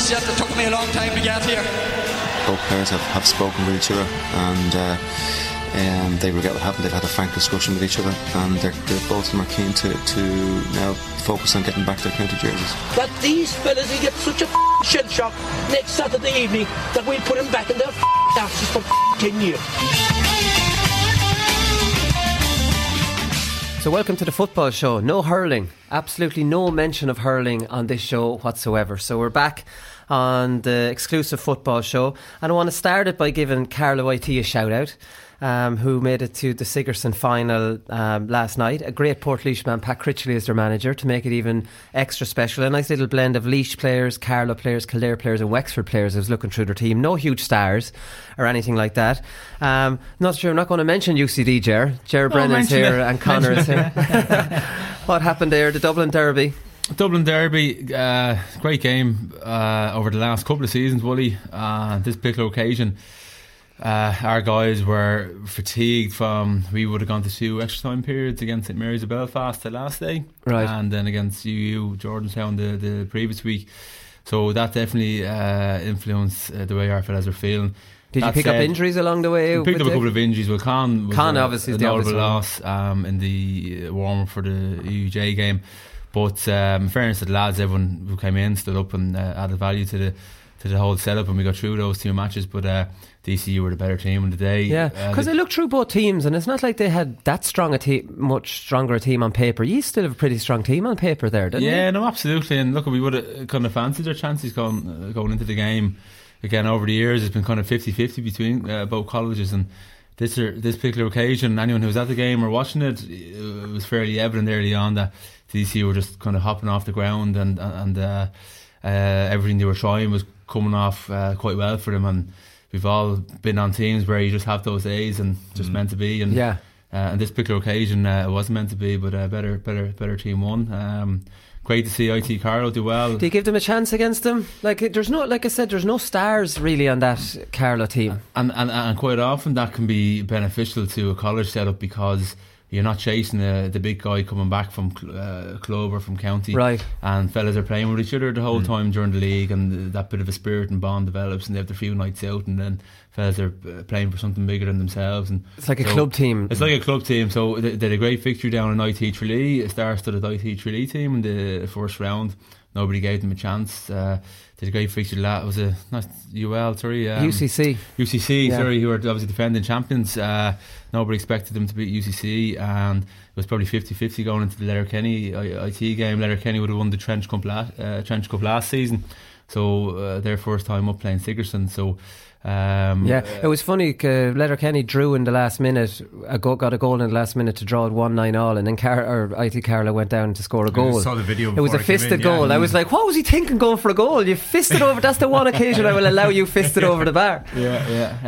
I'm yet. It took me a long time to get here. Both players have, have spoken with each other and uh, um, they regret what happened. They've had a frank discussion with each other and they're, they're both of them are keen to, to now focus on getting back to their county jerseys. That these fellas will get such a shell shock next Saturday evening that we'll put them back in their asses for 10 years. So, welcome to the football show. No hurling, absolutely no mention of hurling on this show whatsoever. So, we're back on the exclusive football show, and I want to start it by giving Carlow IT a shout out. Um, who made it to the Sigerson final um, last night. A great Port man, Pat Critchley, is their manager to make it even extra special. A nice little blend of Laois players, Carlow players, Kildare players, and Wexford players. I was looking through their team. No huge stars or anything like that. Um, not sure. I'm not going to mention UCD, Ger. Ger Brennan's here it. and Conor is here. what happened there? The Dublin Derby. Dublin Derby, uh, great game uh, over the last couple of seasons, Wooly. Uh, this particular occasion, uh, our guys were fatigued from. We would have gone to two extra time periods against St Mary's of Belfast the last day, right, and then against UU Jordanstown the the previous week. So that definitely uh, influenced uh, the way our fellas are feeling. Did that you pick said, up injuries along the way? We picked up a couple of injuries. Well, Con was Con a, obviously a the notable loss um, in the warm up for the UJ game. But um, in fairness to the lads, everyone who came in stood up and uh, added value to the to the whole setup, and we got through those two matches. But uh, DCU were the better team on the day. Yeah, because uh, I looked through both teams, and it's not like they had that strong a team, much stronger a team on paper. You still have a pretty strong team on paper there, didn't you? yeah, you? no, absolutely. And look, we would have kind of fancied their chances going uh, going into the game. Again, over the years, it's been kind of 50-50 between uh, both colleges, and this er, this particular occasion, anyone who was at the game or watching it, it was fairly evident early on that DC were just kind of hopping off the ground, and and uh, uh, everything they were trying was coming off uh, quite well for them. And we've all been on teams where you just have those days and just Mm. meant to be. And Yeah. uh, and this particular occasion, uh, it wasn't meant to be, but uh, better better better team won. Um, great to see IT Carlow do well. Do you give them a chance against them? Like, there's no, like I said, there's no stars really on that Carlow team. And, and and quite often that can be beneficial to a college setup because you're not chasing the, the big guy coming back from cl- uh, club or from county. Right. And fellas are playing with each other the whole Mm. time during the league, and that bit of a spirit and bond develops, and they have their few nights out, and then fellas are uh, playing for something bigger than themselves. And It's like a club team. It's like a club team. So they, they had a great fixture down in IT Tralee. Stars to the IT Tralee team in the first round. Nobody gave them a chance. Uh, did a great fixture. That was a not UL, sorry, um, UCC. UCC, Yeah. sorry, who are obviously defending champions. Uh, nobody expected them to beat UCC, and it was probably 50-50 going into the Letterkenny IT game. Letterkenny would have won the Trench Cup last, uh, Trench Cup last season, so uh, their first time up playing Sigerson. So Um, Yeah, it was funny. Uh, Letterkenny drew in the last minute, a go, got a goal in the last minute to draw it one nine all, and then Car- or IT Carlow went down to score a goal. saw the video It was a I fisted in, yeah. goal. I was like, what was he thinking going for a goal? You fisted over. That's the one occasion I will allow you fisted over the bar. Yeah, yeah.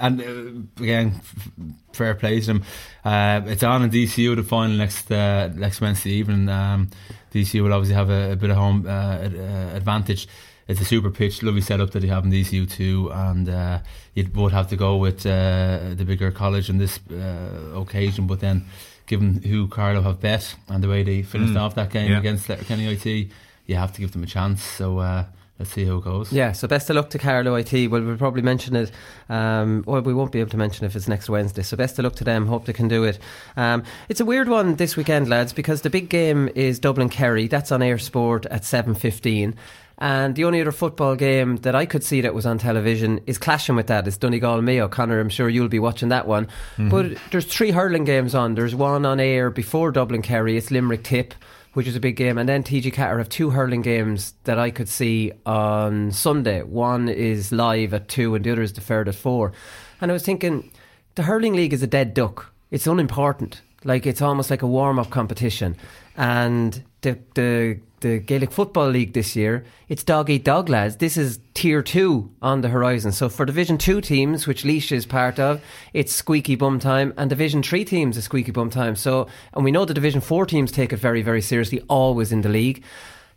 Uh, and uh, again, f- fair play to them. Uh, it's on in DCU the final next uh, next Wednesday evening. Um, DCU will obviously have a, a bit of home uh, uh, advantage. It's a super pitch, lovely setup that you have in DCU too, and uh, you'd both have to go with uh, the bigger college on this uh, occasion. But then, given who Carlow have bet and the way they finished Mm. off that game Yeah. against Letterkenny IT, you have to give them a chance. So uh, let's see how it goes. Yeah, so best of luck to Carlow IT. Well, we'll probably mention it. Um, well, we won't be able to mention it if it's next Wednesday. So best of luck to them. Hope they can do it. Um, it's a weird one this weekend, lads, because the big game is Dublin Kerry. That's on eir Sport at seven fifteen. And the only other football game that I could see that was on television is clashing with that. Is Donegal Mayo. Conor, I'm sure you'll be watching that one. Mhm. But there's three hurling games on. There's one on air before Dublin Kerry. It's Limerick Tip, which is a big game, and then TG4 have two hurling games that I could see on Sunday. One is live at two, and the other is deferred at four. And I was thinking, the hurling league is a dead duck. It's unimportant. Like it's almost like a warm up competition, and the the the Gaelic Football League this year, it's dog eat dog, lads. This is tier two on the horizon. So for Division two teams, which Laois is part of, it's squeaky bum time, and Division three teams is squeaky bum time. So, and we know the Division four teams take it very, very seriously, always in the league.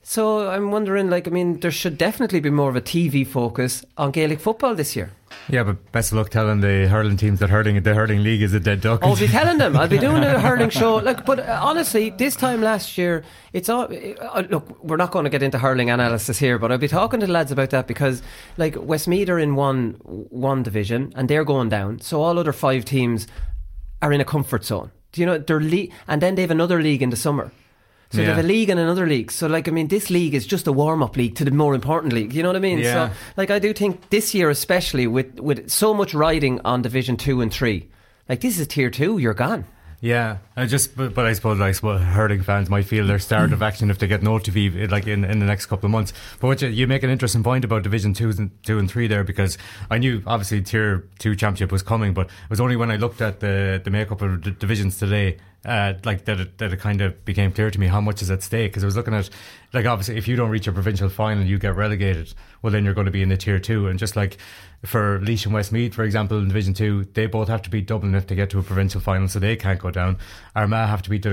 So I'm wondering, like, I mean, there should definitely be more of a TV focus on Gaelic football this year. Yeah, but best of luck telling the hurling teams that hurling the hurling league is a dead duck. I'll be telling them. I'll be doing a hurling show. Like, but uh, honestly, this time last year, it's all. Uh, look, we're not going to get into hurling analysis here, but I'll be talking to the lads about that because, like, Westmeath are in one one division and they're going down. So all other five teams are in a comfort zone. Do you know they're le- and then they have another league in the summer. So they Yeah. have a league and another league. So like I mean, this league is just a warm up league to the more important league. You know what I mean? Yeah. So like I do think this year, especially with with so much riding on Division Two and Three, like this is Tier Two. You're gone. Yeah, I just but, but I suppose like hurling fans might feel their start of action if they get no TV like in, in the next couple of months. But what you, you make an interesting point about Division two and two and three there because I knew obviously Tier two championship was coming, but it was only when I looked at the the makeup of the divisions today. Uh, like that, it, that it kind of became clear to me how much is at stake because I was looking at, like, obviously, if you don't reach a provincial final, you get relegated. Well, then you're going to be in the tier two, and just like for Laois and Westmeath, for example, in Division Two, they both have to beat Dublin if they get to a provincial final, so they can't go down. Armagh have to beat.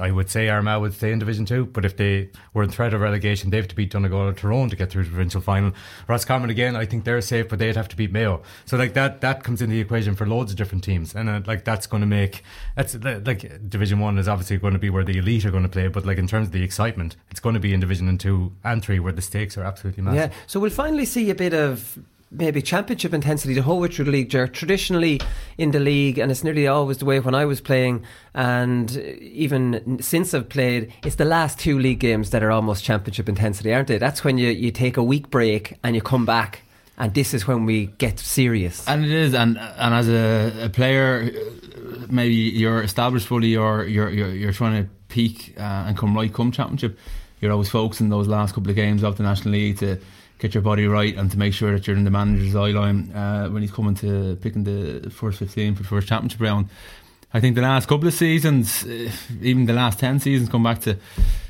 I, would say Armagh would stay in Division Two, but if they were in threat of relegation, they have to beat Donegal or Tyrone to get through to the provincial final. Roscommon again, I think they're safe, but they'd have to beat Mayo. So like that, that comes in the equation for loads of different teams, and uh, like that's going to make that's like Division One is obviously going to be where the elite are going to play, but like in terms of the excitement, it's going to be in Division Two and Three where the stakes are absolutely massive. Yeah. So we'll finally see a bit of maybe championship intensity the whole way through the league. Ger. Traditionally in the league, and it's nearly always the way when I was playing, and even since I've played, it's the last two league games that are almost championship intensity, aren't they? That's when you, you take a week break and you come back. And this is when we get serious. And it is, and and as a, a player, maybe you're established fully, or you're you're, you're trying to peak uh, and come right come championship. You're always focusing those last couple of games of the National League to get your body right and to make sure that you're in the manager's eye line uh, when he's coming to picking the first 15 for the first championship round. I think the last couple of seasons, uh, even the last 10 seasons, come back to.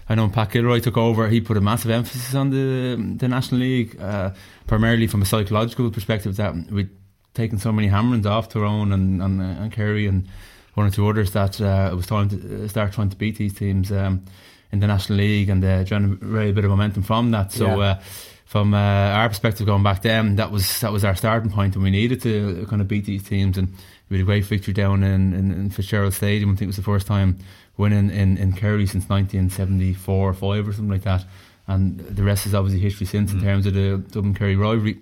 I know Pat Gilroy took over, he put a massive emphasis on the the National League, uh, primarily from a psychological perspective that we'd taken so many hammerings off Tyrone and, and, uh, and Kerry and one or two others that uh, it was time to uh, start trying to beat these teams um, in the National League and uh, generate a bit of momentum from that. So. Yeah. From uh, our perspective, going back then, that was that was our starting point, and we needed to kind of beat these teams. And we had a great victory down in, in, in Fitzgerald Stadium. I think it was the first time winning in, in Kerry since 1974 or 5 or something like that. And the rest is obviously history since in terms of the Dublin Kerry rivalry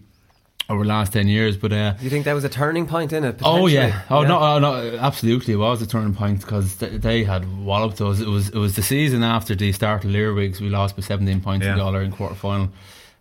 over the last 10 years. But uh, Do you think that was a turning point in it? Oh yeah! Oh no! Oh, no! Absolutely, it was a turning point because th- they had walloped us. It was it was the season after the start of Learwigs. We lost by seventeen points Yeah. in Dollar in quarter final.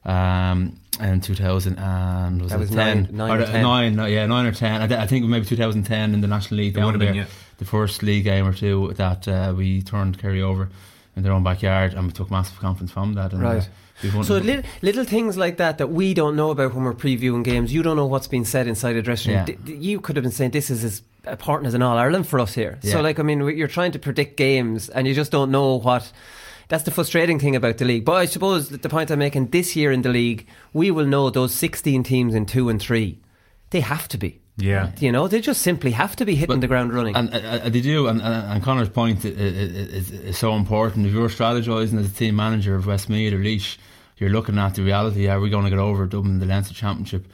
Um, in 2000 and was That it was 10 nine- nine or the- 10. nine, yeah nine or 10 I, th- I think maybe 2010 in the National League It down would have been, yeah. the first league game or two that uh, we turned Kerry over in their own backyard, and we took massive confidence from that. And, Right. Uh, So little, little things like that that we don't know about when we're previewing games. You don't know what's been said inside a dressing room. Yeah. D- d- You could have been saying this is as important as an All Ireland for us here. So like I mean, you're trying to predict games and you just don't know what. That's the frustrating thing about the league. But I suppose that the point I'm making this year in the league, we will know those 16 teams in two and three. They have to be. Yeah. You know, they just simply have to be hitting the ground running. And uh, uh, they do, and, and, and Conor's point i- i- i- is, is so important. If you're strategising as a team manager of Westmeath or Laois, you're looking at the reality. Are we going to get over Dublin in the Leinster Championship?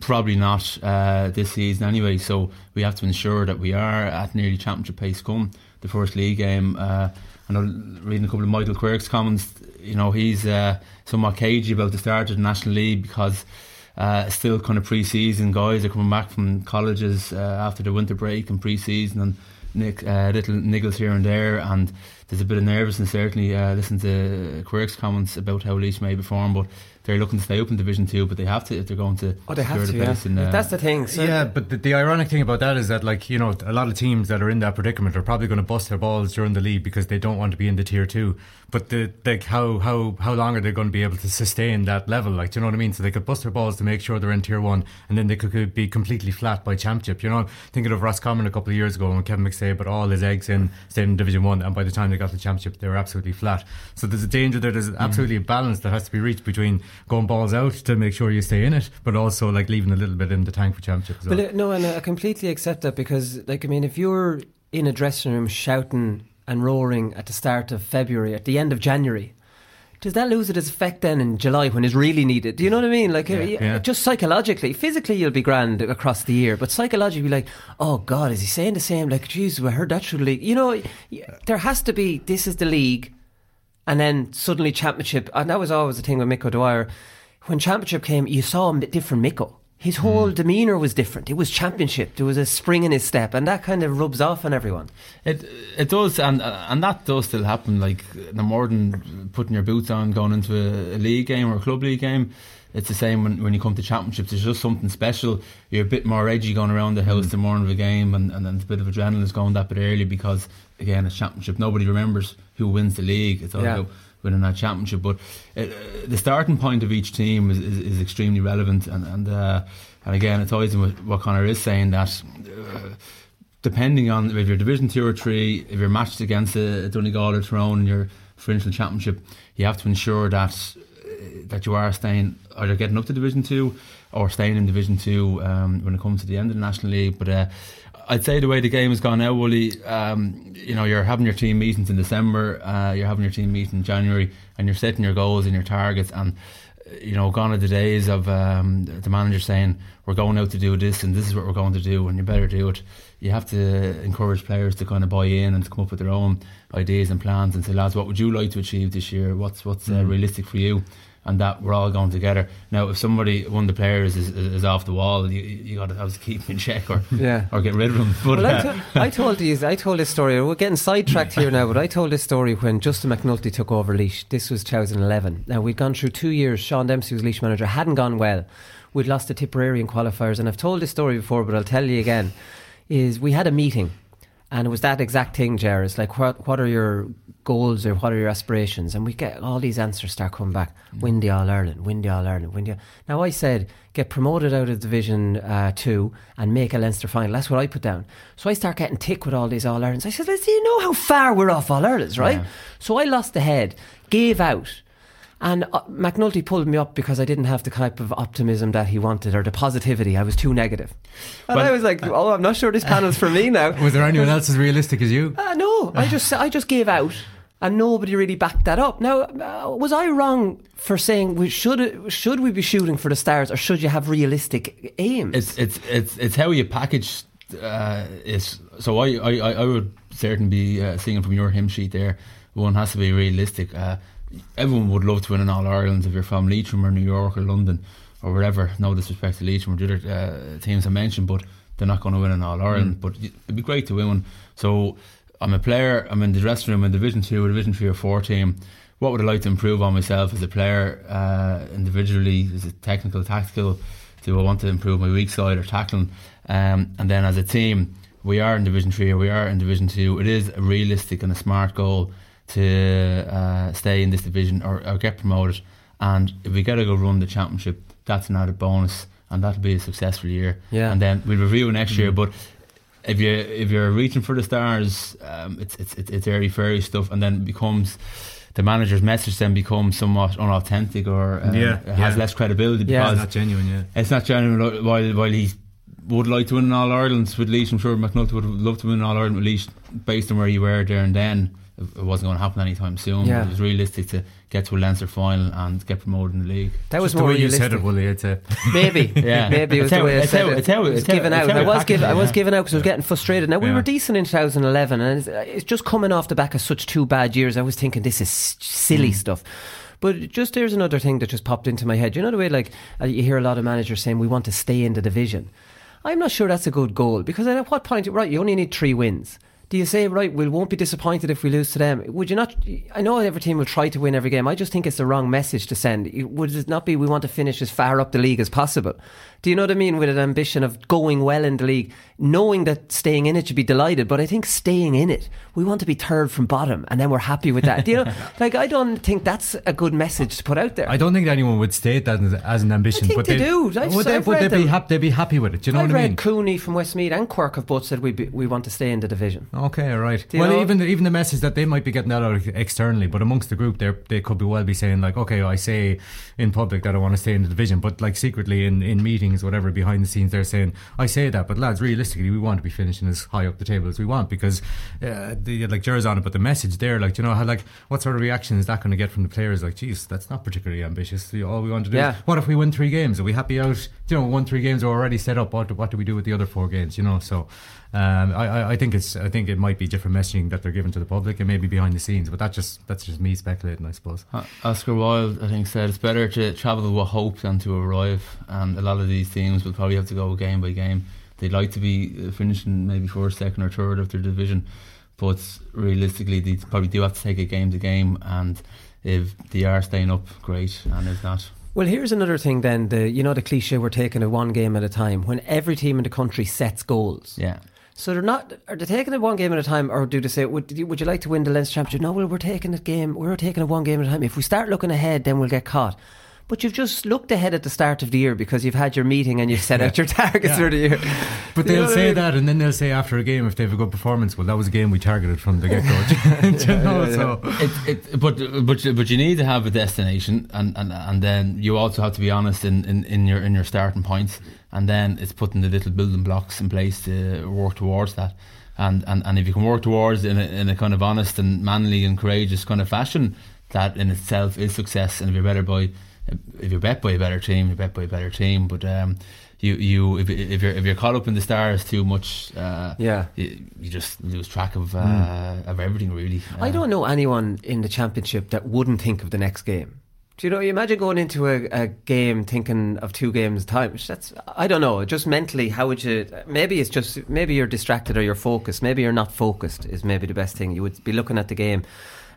Probably not uh, this season anyway. So we have to ensure that we are at nearly championship pace come the first league game. Uh, I know reading a couple of Michael Quirke's comments, you know, he's uh, somewhat cagey about the start of the National League because uh, still kind of pre-season. Guys are coming back from colleges uh, after the winter break and pre-season and nick, uh, little niggles here and there. And there's a bit of nervousness certainly. Uh, listen to Quirke's comments about how Laois may perform, but they're looking to stay up in Division Two. But they have to if they're going to oh, they have to. the Yeah. place in, uh, That's the thing. So yeah, but the, the ironic thing about that is that, like, you know, a lot of teams that are in that predicament are probably going to bust their balls during the league because they don't want to be in the tier two. But the like, how how how long are they going to be able to sustain that level? Like, do you know what I mean? So they could bust their balls to make sure they're in tier one, and then they could, could be completely flat by championship. You know, thinking of Ross Roscommon a couple of years ago when Kevin McStay put all his eggs in, stayed in Division One, and by the time they got the championship, they were absolutely flat. So there's a danger there. There's absolutely a balance that has to be reached between going balls out to make sure you stay in it, but also like leaving a little bit in the tank for championship. As well. But uh, no, and I completely accept that because, like, I mean, if you're in a dressing room shouting and roaring at the start of February, at the end of January, does that lose its effect then in July when it's really needed? Do you know what I mean? Like, uh, yeah. just psychologically, physically, you'll be grand across the year, but psychologically, you'll be like, oh God, is he saying the same? Like, geez, I heard that through the league. You know, there has to be. This is the league, and then suddenly championship. And that was always the thing with Mick O'Dwyer. When championship came, you saw a different Micko. His whole hmm. demeanour was different. It was championship. There was a spring in his step, and that kind of rubs off on everyone. It it does, and and that does still happen. Like no more than putting your boots on, going into a, a league game or a club league game. It's the same when, when you come to championships. There's just something special. You're a bit more edgy going around the house hmm. the morning of a game, and, and then a bit of adrenaline is going that bit early because again, it's championship. Nobody remembers who wins the league. It's all Yeah. about winning that championship. But uh, the starting point of each team is, is, is extremely relevant, and and uh, and again, it's always in what what Conor is saying that. Uh, depending on if you're Division Two or Three, if you're matched against a, Donegal or Tyrone in your provincial championship, you have to ensure that uh, that you are staying either getting up to Division Two or staying in Division Two um, when it comes to the end of the National League. But uh, I'd say the way the game has gone now, Wooly, um, you know, you're having your team meetings in December, uh, you're having your team meeting in January, and you're setting your goals and your targets and you know, gone are the days of um, the manager saying we're going out to do this and this is what we're going to do and you better do it. You have to encourage players to kind of buy in and to come up with their own ideas and plans and say, lads, what would you like to achieve this year? What's what's uh, realistic for you? And that we're all going together. Now, if somebody, one of the players is, is, off the wall, you, you got to have to keep him in check or Yeah. or get rid of him. But Well, I, uh, to- I told these. I told this story. We're getting sidetracked here now, but I told this story when Justin McNulty took over Laois. This was 2011. Now we'd gone through two years. Sean Dempsey was Laois manager. Hadn't gone well. We'd lost the Tipperary in qualifiers, and I've told this story before, but I'll tell you again. Is we had a meeting, and it was that exact thing, Jared. Like, what what are your goals or what are your aspirations? And we get all these answers start coming back. Win the All Ireland, win the All Ireland, win the. Now I said get promoted out of Division uh, Two and make a Leinster final. That's what I put down. So I start getting tick with all these All Irelands. I said, "Let's you know how far we're off All Irelands, right?" So I lost the head, gave out. And uh, McNulty pulled me up because I didn't have the type of optimism that he wanted or the positivity. I was too negative. And Well, I was like, oh, I'm not sure this panel's for me now. Was there anyone else as realistic as you? Uh, no, I just I just gave out, and nobody really backed that up. Now, uh, was I wrong for saying we should should we be shooting for the stars or should you have realistic aims? it's it's it's it's how you package uh, it. So I, I I would certainly be uh, seeing from your hymn sheet there. One has to be realistic. Uh, everyone would love to win an All Ireland if you're from Leitrim or New York or London or wherever. No disrespect to Leitrim or the other uh, teams I mentioned, but they're not going to win an All Ireland. But it'd be great to win one. So I'm a player. I'm in the dressing room in Division Two or Division Three or Four team. What would I like to improve on myself as a player, uh, individually, as a technical, tactical? Do I want to improve my weak side or tackling? Um, and then as a team, we are in Division Three or we are in Division Two. It is a realistic and a smart goal to uh, stay in this division or, or get promoted. And if we get a good run the championship, that's an added bonus, and that'll be a successful year. Yeah. And then we'll review next Mm. year. But if you if you're reaching for the stars, um, it's it's it's it's airy fairy stuff, and then it becomes. The manager's message then becomes somewhat unauthentic or um, Yeah, has yeah. less credibility Yeah. It's not genuine, yeah. it's not genuine. While while he would like to win an All Ireland with Laois, I'm sure McNulty would love to win an All Ireland with Laois based on where you were there and then. It wasn't going to happen anytime soon. Yeah. It was realistic to get to a Leinster final and get promoted in the league. That was Just the more way you realistic. said it, Willie. I'd say. Maybe, Yeah. maybe it was It's the how- way I said how- it. it's was it's given it's out. how I was packaged given. I was yeah. given out because I was getting frustrated. Now we Yeah. were decent in 2011, and it's, it's just coming off the back of such two bad years. I was thinking this is s- silly stuff. But just there's another thing that just popped into my head. You know the way like uh, you hear a lot of managers saying we want to stay in the division. I'm not sure that's a good goal because at what point, right? You only need three wins. Do you say right? We won't be disappointed if we lose to them. Would you not? I know every team will try to win every game. I just think it's the wrong message to send. Would it not be we want to finish as far up the league as possible? Do you know what I mean? With an ambition of going well in the league, knowing that staying in it should be delighted, but I think staying in it, we want to be third from bottom, and then we're happy with that. You know? Like I don't think that's a good message to put out there. I don't think anyone would state that as, as an ambition. I think but they do. I've- would they, would they be happy? They'd be happy with it. Do you know I what I mean? Cooney from Westmeath and Quirke have both said we be, we want to stay in the division. Okay, all right. Well, know- even the, even the message that they might be getting that out externally, but amongst the group, they they could be well be saying like, okay, I say in public that I want to stay in the division, but like secretly in, in meetings, whatever, behind the scenes, they're saying, I say that, but lads, realistically, we want to be finishing as high up the table as we want because uh, the like Ger's on it, but the message there, like, you know how like what sort of reaction is that going to get from the players? Like, geez, that's not particularly ambitious. All we want to do. Yeah. Is, what if we win three games? Are we happy out? You know, one three games are already set up. What what do we do with the other four games? You know, so. Um, I, I- I think it's I think it might be different messaging that they're giving to the public and maybe behind the scenes, but that just that's just me speculating, I suppose. Uh, Oscar Wilde, I think, said it's better to travel with hope than to arrive. And a lot of these teams will probably have to go game by game. They'd like to be uh, finishing maybe first, second, or third of their division, but realistically, they probably do have to take it game to game. And if they are staying up, great. And if not, Well, here's another thing. Then the you know the cliche we're taking it one game at a time. When every team in the country sets goals, yeah. So they're not. Are they taking it one game at a time, or do they say, "Would you, would you like to win the Leinster Championship?" No, well, we're taking it game. We're taking it one game at a time. If we start looking ahead, then we'll get caught. But you've just looked ahead at the start of the year because you've had your meeting and you've set out your targets Yeah. for the year. But they'll what I say mean? that, and then they'll say after a game if they have a good performance, well, that was a game we targeted from the get go. you know, so it, it, but but but you need to have a destination, and, and, and then you also have to be honest in, in, in your in your starting points, and then it's putting the little building blocks in place to work towards that. And, and, and if you can work towards in a, in a kind of honest and manly and courageous kind of fashion, that in itself is success. And if you're better by, if you're bet by a better team, you're bet by a better team. But um, you you if, if you're if you're caught up in the stars too much, uh, Yeah. you, you just lose track of uh, of everything really. I Uh, don't know anyone in the championship that wouldn't think of the next game. Do you know? You imagine going into a, a game thinking of two games at a time. That's I don't know. Just mentally, how would you? Maybe it's just maybe you're distracted or you're focused. Maybe you're not focused. Is maybe the best thing. You would be looking at the game.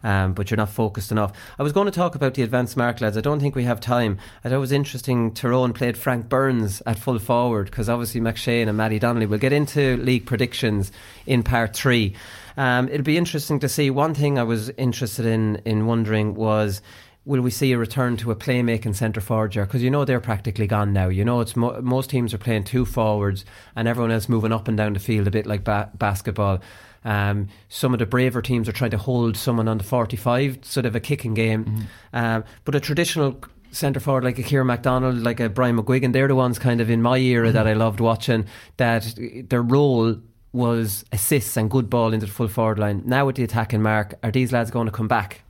Um, but you're not focused enough. I was going to talk about the advanced mark lads. I don't think we have time. I thought it was interesting. Tyrone played Frank Burns at full forward because obviously McShane and Matty Donnelly. We'll get into league predictions in part three. Um, it'll be interesting to see. One thing I was interested in in wondering was will we see a return to a playmaking centre forward because you know they're practically gone now. You know, it's mo- most teams are playing two forwards and everyone else moving up and down the field a bit like ba- basketball. Um, some of the braver teams are trying to hold someone on the 45, sort of a kicking game. Um, but a traditional centre forward like a Ciarán McDonald, like a Brian McGuigan, they're the ones kind of in my era that I loved watching that their role was assists and good ball into the full forward line. Now with the attacking mark, are these lads going to come back?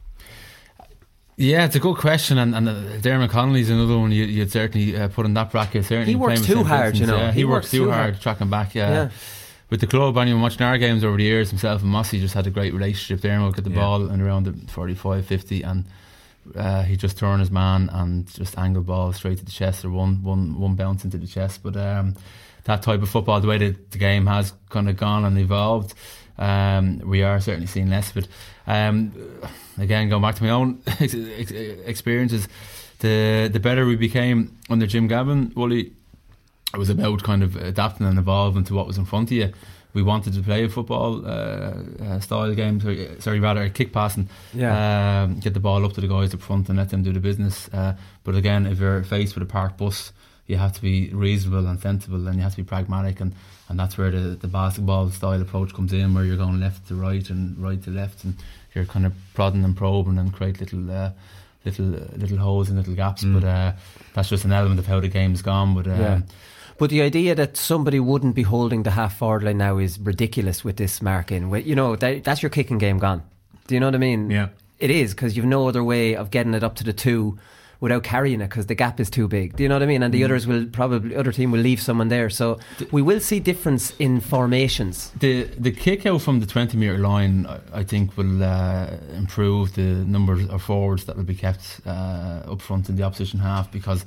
Yeah, it's a good question, and, and uh, Connolly's another one you, you'd certainly uh, put in that bracket. Certainly He works too hard, you know. Yeah, He he, works works too too hard, hard. tracking back. Yeah. Yeah. With the club, anyone watching our games over the years, himself and Mossy just had a great relationship. Dermot get the Yeah. ball and around the 45, 50, and uh, he just turned his man and just angled ball straight to the chest or one one one bounce into the chest. But um, that type of football, the way that the game has kind of gone and evolved, um, we are certainly seeing less of it. Um, again, going back to my own ex- ex- experiences, the the better we became under Jim Gavin, Wooly, it was about kind of adapting and evolving to what was in front of you. we wanted to play a football uh, uh, style game. Sorry, sorry, rather a kick pass and Yeah. um, get the ball up to the guys up front and let them do the business. Uh, but again, if you're faced with a park bus, you have to be reasonable and sensible, and you have to be pragmatic, and, and that's where the, the basketball style approach comes in, where you're going left to right and right to left, and you're kind of prodding and probing and create little. Uh, Little little holes and little gaps, Mm. but uh, that's just an element of how the game's gone. But um, Yeah. But the idea that somebody wouldn't be holding the half forward line now is ridiculous with this marking. You know, that, that's your kicking game gone. Do you know what I mean? Yeah. It is, because you've no other way of getting it up to the two without carrying it because the gap is too big. Do you know what I mean? And the Mm. others will probably, other team will leave someone there. So we will see difference in formations. The the kick out from the 20 metre line, I, I think, will uh, improve the number of forwards that will be kept uh, up front in the opposition half because,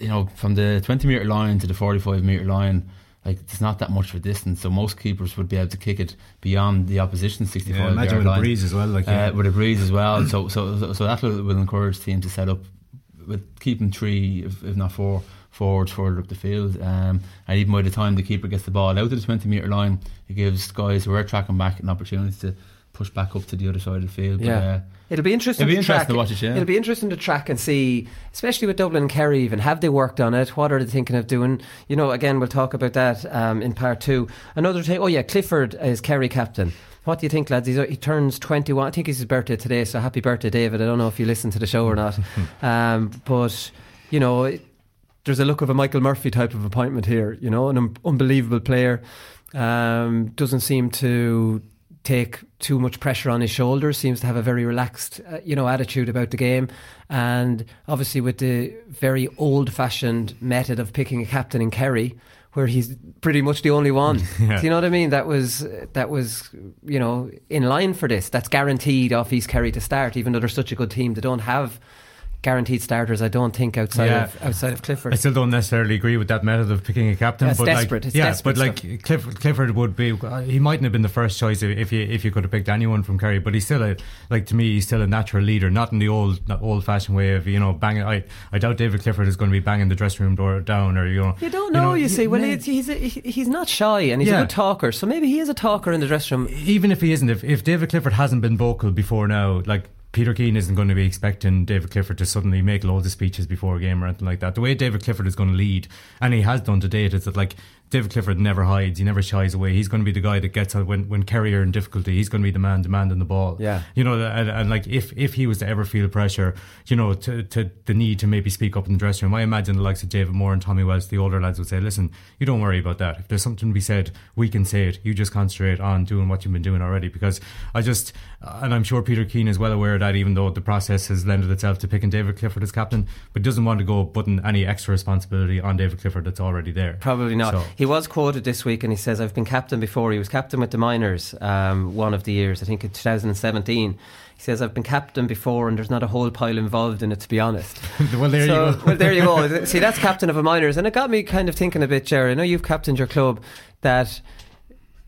you know, from the 20 metre line to the 45 metre line, like it's not that much of a distance. So most keepers would be able to kick it beyond the opposition 65 Yeah, imagine yard with a breeze as well, like, yeah. uh, with a breeze as well. so so so, so that will, will encourage teams to set up with keeping three, if, if not four, forwards further up the field. Um, and even by the time the keeper gets the ball out of the 20 metre line, it gives guys who are tracking back an opportunity to push back up to the other side of the field. But, Yeah. uh, It'll be interesting. It'll be to interesting track. to watch it, yeah. It'll be interesting to track and see, especially with Dublin and Kerry. Even have they worked on it? What are they thinking of doing? You know, again, we'll talk about that um, in part two. Another thing. Oh yeah, Clifford is Kerry captain. What do you think, lads? He's, he turns 21. I think it's his birthday today, so happy birthday, David. I don't know if you listen to the show or not. um, but, you know, it- there's a look of a Michael Murphy type of appointment here, you know, an un- unbelievable player. Um, doesn't seem to take too much pressure on his shoulders, seems to have a very relaxed, uh, you know, attitude about the game. And obviously with the very old-fashioned method of picking a captain in Kerry, where he's pretty much the only one. Yeah. Do you know what I mean? That was that was you know in line for this. That's guaranteed off East Kerry to start, even though they're such a good team. They don't have guaranteed starters. I don't think outside Yeah. of outside of Clifford. I still don't necessarily agree with that method of picking a captain. Yeah, it's but desperate. Like, It's yeah, desperate but like Clifford, Clifford would be. He mightn't have been the first choice if, you if you could have picked anyone from Kerry. But he's still a like to me, he's still a natural leader, not in the old old fashioned way of you know banging. I I doubt David Clifford is going to be banging the dressing room door down or you know. You don't know, you, see. Well, yeah. he's he's, a, he- he's not shy and he's a good talker, so maybe he is a talker in the dressing room. even if he isn't, if, if David Clifford hasn't been vocal before now, like Peter Keane isn't going to be expecting David Clifford to suddenly make loads of speeches before a game or anything like that. The way David Clifford is going to lead, and he has done to date, is that like David Clifford never hides, he never shies away. He's going to be the guy that gets out when when Kerry are in difficulty. He's going to be the man demanding the ball. Yeah. you know, and, and like if if he was to ever feel pressure, you know, to, to the need to maybe speak up in the dressing room, I imagine the likes of David Moran and Tommy Walsh, the older lads, would say, "Listen, you don't worry about that. If there's something to be said, we can say it. You just concentrate on doing what you've been doing already." Because I just, and I'm sure Peter Keane is well aware of that, even though the process has lended itself to picking David Clifford as captain, but doesn't want to go putting any extra responsibility on David Clifford that's already there. Probably not. So- He was quoted this week and he says, I've been captain before. He was captain with the Minors um, one of the years, I think in 2017. He says, I've been captain before and there's not a whole pile involved in it, to be honest. well, there so, you go. well, there you go. See, that's captain of a Minors. And it got me kind of thinking a bit, Jerry. I know you've captained your club that.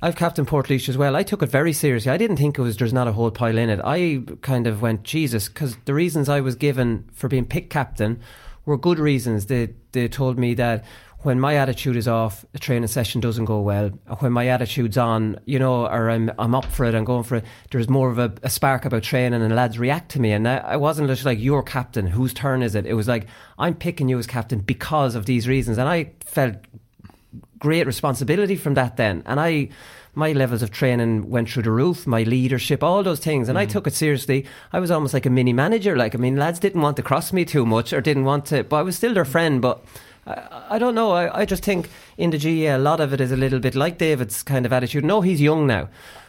I've captained Portlaoise as well. I took it very seriously. I didn't think it was there's not a whole pile in it. I kind of went Jesus because the reasons I was given for being picked captain were good reasons. They they told me that when my attitude is off, a training session doesn't go well. When my attitude's on, you know, or I'm I'm up for it, I'm going for it. There's more of a, a spark about training, and lads react to me. And I, I wasn't just like you're captain. Whose turn is it? It was like I'm picking you as captain because of these reasons, and I felt great responsibility from that then and i my levels of training went through the roof my leadership all those things and i mm. took it seriously i was almost like a mini manager like i mean lads didn't want to cross me too much or didn't want to but i was still their friend but I, I don't know. I, I just think in the GAA, a lot of it is a little bit like David's kind of attitude. No, he's young now.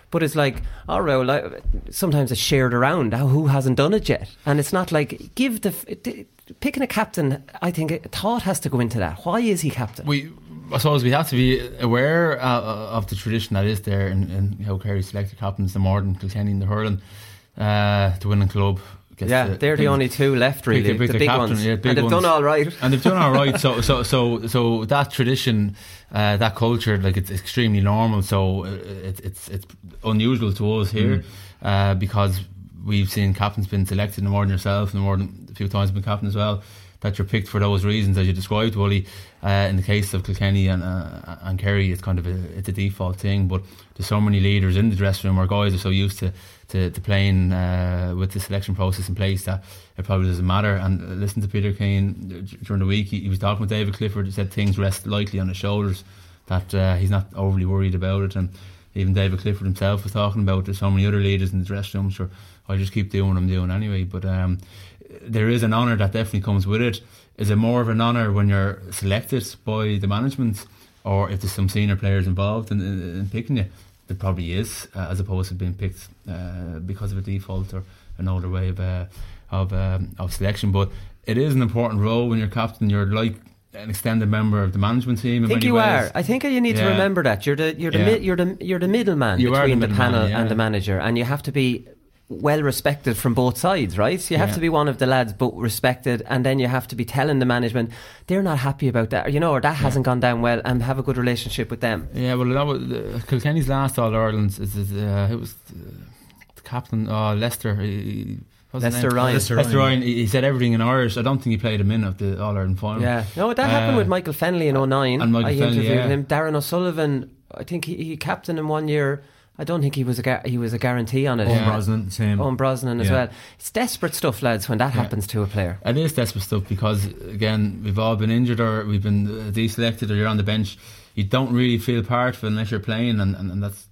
But it's like, right, well, sometimes it's shared around. Who hasn't done it yet? And it's not like, give the. Picking a captain, I think thought has to go into that. Why is he captain? we I suppose we have to be aware uh, of the tradition that is there and, in how Kerry selected captains, the Morden, Kilkenny, and the hurling, uh, the winning club. Yeah, they're the only two left, really, pick the big captain, ones. yeah, And they've ones. done all right. and they've done all right. So, so, so, so that tradition, uh, that culture, like it's extremely normal. So uh, it, it's it's unusual to us here Mm. uh, because we've seen captains been selected, and more than yourself, and more than a few times been captain as well. that you're picked for those reasons as you described, Wooly. Uh, in the case of Kilkenny and uh, and Kerry, it's kind of a, it's a default thing. But there's so many leaders in the dressing room, or guys are so used to to, to playing uh, with the selection process in place that it probably doesn't matter. And uh, listen to Peter Keane during the week. He, he was talking with David Clifford. He said things rest lightly on his shoulders. That uh, he's not overly worried about it. And even David Clifford himself was talking about there's so many other leaders in the dressing room. Sure, I just keep doing what I'm doing anyway. But um, there is an honour that definitely comes with it. Is it more of an honour when you're selected by the management, or if there's some senior players involved in, in, in picking you? There probably is, uh, as opposed to being picked uh, because of a default or an older way of uh, of um, of selection. But it is an important role when you're captain. You're like an extended member of the management team. I think you ways. are. I think you need yeah. to remember that you're the you're the Yeah. mi- you're the you're the middleman You between the the, middleman, panel yeah. and the manager, and you have to be well respected from both sides, right? So you have Yeah. to be one of the lads, but respected, and then you have to be telling the management they're not happy about that, you know, or that hasn't gone down well, and have a good relationship with them. Yeah, well, that was uh, Kilkenny's last All Ireland. Is, is, uh, it was uh, the captain, uh, Lester. He, he- what's Lester name? Ryan. Lester Lester Ryan. Ryan. He, he said everything in Irish. I don't think he played a minute of the All Ireland final. Yeah, no, that happened Uh, with Michael Fennelly in 09. and Michael I Fennelly, interviewed yeah. him. Darren O'Sullivan, I think he, he captained him one year. I don't think he was a gar- he was a guarantee on it. Eoin Brosnan, same. Eoin Brosnan as Yeah. well. It's desperate stuff, lads, when that happens to a player. It is desperate stuff because again we've all been injured or we've been uh, deselected or you're on the bench. You don't really feel part of it unless you're playing, and, and, and that's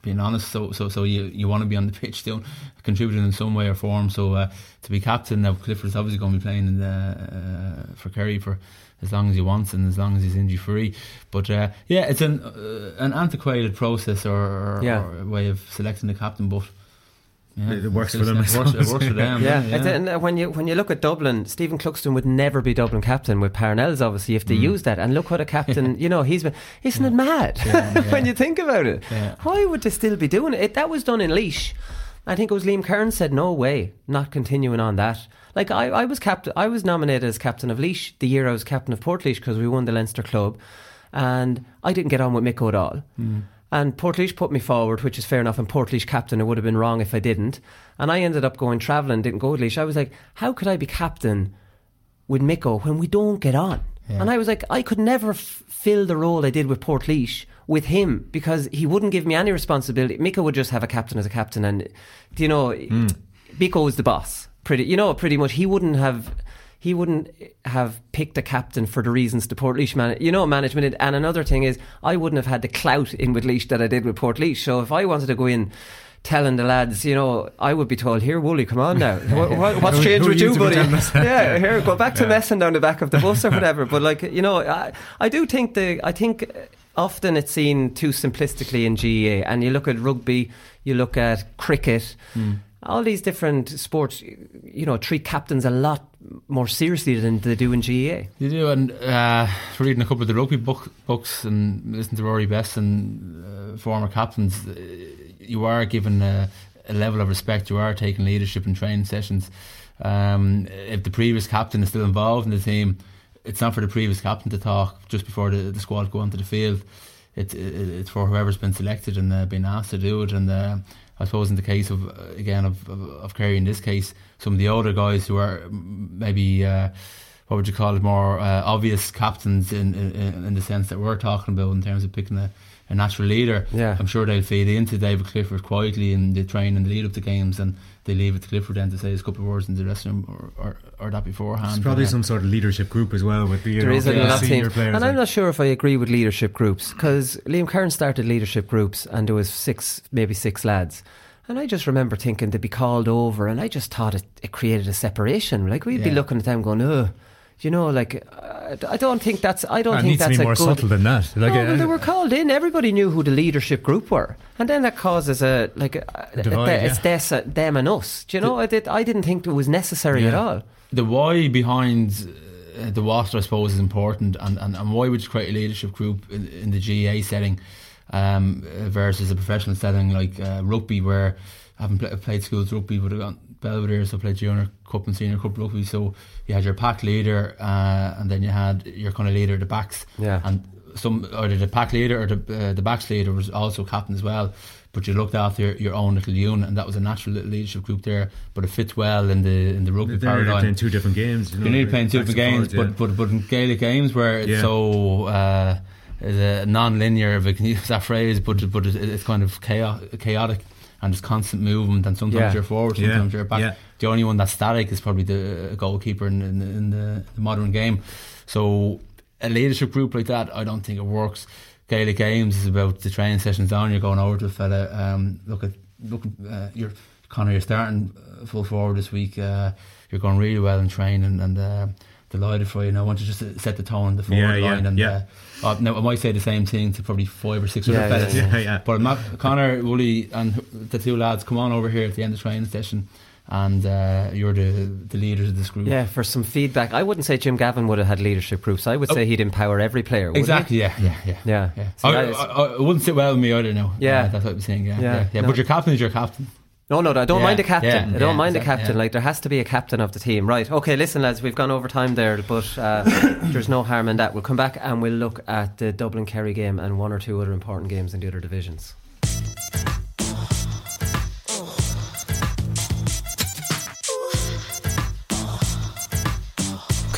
being honest. So so so you you want to be on the pitch doing contributing in some way or form. So uh, to be captain now, Clifford's obviously going to be playing in the, uh, for Kerry for as long as he wants and as long as he's injury free. But uh, yeah, it's an uh, an antiquated process or, or, Yeah. or way of selecting the captain, but. Yeah, It- it works for them, It works, it works for them. Yeah, yeah. and uh, when you when you look at Dublin, Stephen Cluxton would never be Dublin captain with Parnell's obviously if they Mm. use that. And look what a captain, you know, he's been. Isn't it mad when you think about it? Yeah. Why would they still be doing it? it? That was done in Laois. I think it was Liam Kearns said, "No way, not continuing on that." Like I, I was captain, I was nominated as captain of Laois the year I was captain of Portlaoise because we won the Leinster club, and I didn't get on with Mick at all. Mm. And Portlaoise put me forward, which is fair enough. And Portlaoise captain, it would have been wrong if I didn't. And I ended up going travelling, didn't go with Laois. I was like, how could I be captain with Micko when we don't get on? Yeah. And I was like, I could never f- fill the role I did with Portlaoise with him because he wouldn't give me any responsibility. Micko would just have a captain as a captain, and do you know, mm. Micko was the boss. Pretty, you know, pretty much. He wouldn't have. He wouldn't have picked a captain for the reasons the Portlaoise man, you know, management. Did. And another thing is, I wouldn't have had the clout in with Laois that I did with Portlaoise. So if I wanted to go in telling the lads, you know, I would be told, "Here, Wooly, come on now. What, what, what's changed who with you, buddy? yeah, here, go back to messing down the back of the bus or whatever." But like, you know, I, I do think the, I think often it's seen too simplistically in GAA, and you look at rugby, you look at cricket. All these different sports, you know, treat captains a lot more seriously than they do in GAA. You do, and uh, reading a couple of the rugby book, books and listening to Rory Best and uh, former captains, uh, you are given a, a level of respect. You are taking leadership in training sessions. Um, if the previous captain is still involved in the team, it's not for the previous captain to talk just before the, the squad go onto the field. It, it, it's for whoever's been selected and uh, been asked to do it. And uh, I suppose in the case of uh, again of, of, of Kerry in this case, some of the older guys who are maybe uh, what would you call it more uh, obvious captains in, in in the sense that we're talking about in terms of picking a, a natural leader. Yeah. I'm sure they'll feed into David Clifford quietly and they train and the lead up the games and they leave it to Clifford then to say a couple of words in the dressing room or, or, or that beforehand. There's probably But, some sort of leadership group as well with the you There know, is a the lot of senior things. players. And I'm not sure if I agree with leadership groups because Liam Kearns started leadership groups and there was six, maybe six lads. And I just remember thinking they'd be called over and I just thought it, it created a separation. Like we'd be looking at them going, oh, you know, like, uh, I don't think that's, I don't it think needs to that's be a more good. subtle than that. Like, no, uh, well, they were called in. Everybody knew who the leadership group were, and then that causes a like a, a- divide, a- it's yeah. des- them and us. Do you know? I, did, I didn't think it was necessary at all. the why behind uh, the what I suppose is important, and, and, and why would you create a leadership group in, in the GAA setting um, uh, versus a professional setting like uh, rugby, where I haven't played schools rugby, but I've got Belvedere, so I played junior cup and senior cup rugby. So you had your pack leader, uh, and then you had your kind of leader the backs. Yeah. And some either the pack leader or the uh, the backs leader was also captain as well. But you looked after your, your own little unit, and that was a natural little leadership group there. But it fits well in the in the rugby They're paradigm. playing two different games. You, know, You need playing two different and games, forwards, but, but but in Gaelic games where it's Yeah. so uh, is a non-linear, if I can use that phrase, but but it's kind of chaotic, chaotic and it's constant movement, and sometimes Yeah. you're forward, Yeah. sometimes you're back. Yeah. The only one that's static is probably the goalkeeper in, in, in the, the modern game. So a leadership group like that, I don't think it works. Gaelic games is about the training sessions on. You're going over to a fella. Um, look at look. Uh, you're Conor. You're starting uh, full forward this week. Uh, you're going really well in training and. Uh, Delighted for you. And I want to just uh, set the tone, the forward Yeah, yeah, line, and yeah. Uh, now I might say the same thing to probably five or six Yeah, other yeah, fellas. yeah, yeah. But Matt, Conor, Wooly, and the two lads come on over here at the end of training session, and uh, you're the the leaders of this group. Yeah, for some feedback. I wouldn't say Jim Gavin would have had leadership groups. I would say he'd empower every player. wouldn't he? Oh. Exactly. Yeah. Yeah. Yeah. Yeah. Yeah. So I, that is- I, I, it wouldn't sit well with me I don't know. Yeah. Uh, that's what I'm saying. Yeah. Yeah. Yeah. yeah. No. But your captain is your captain. No, no, I don't Yeah, mind a captain. yeah, I don't yeah, mind a captain. Like there has to be a captain of the team, right? Okay, listen, lads, we've gone over time there, but uh, there's no harm in that. We'll come back and we'll look at the Dublin Kerry game and one or two other important games in the other divisions.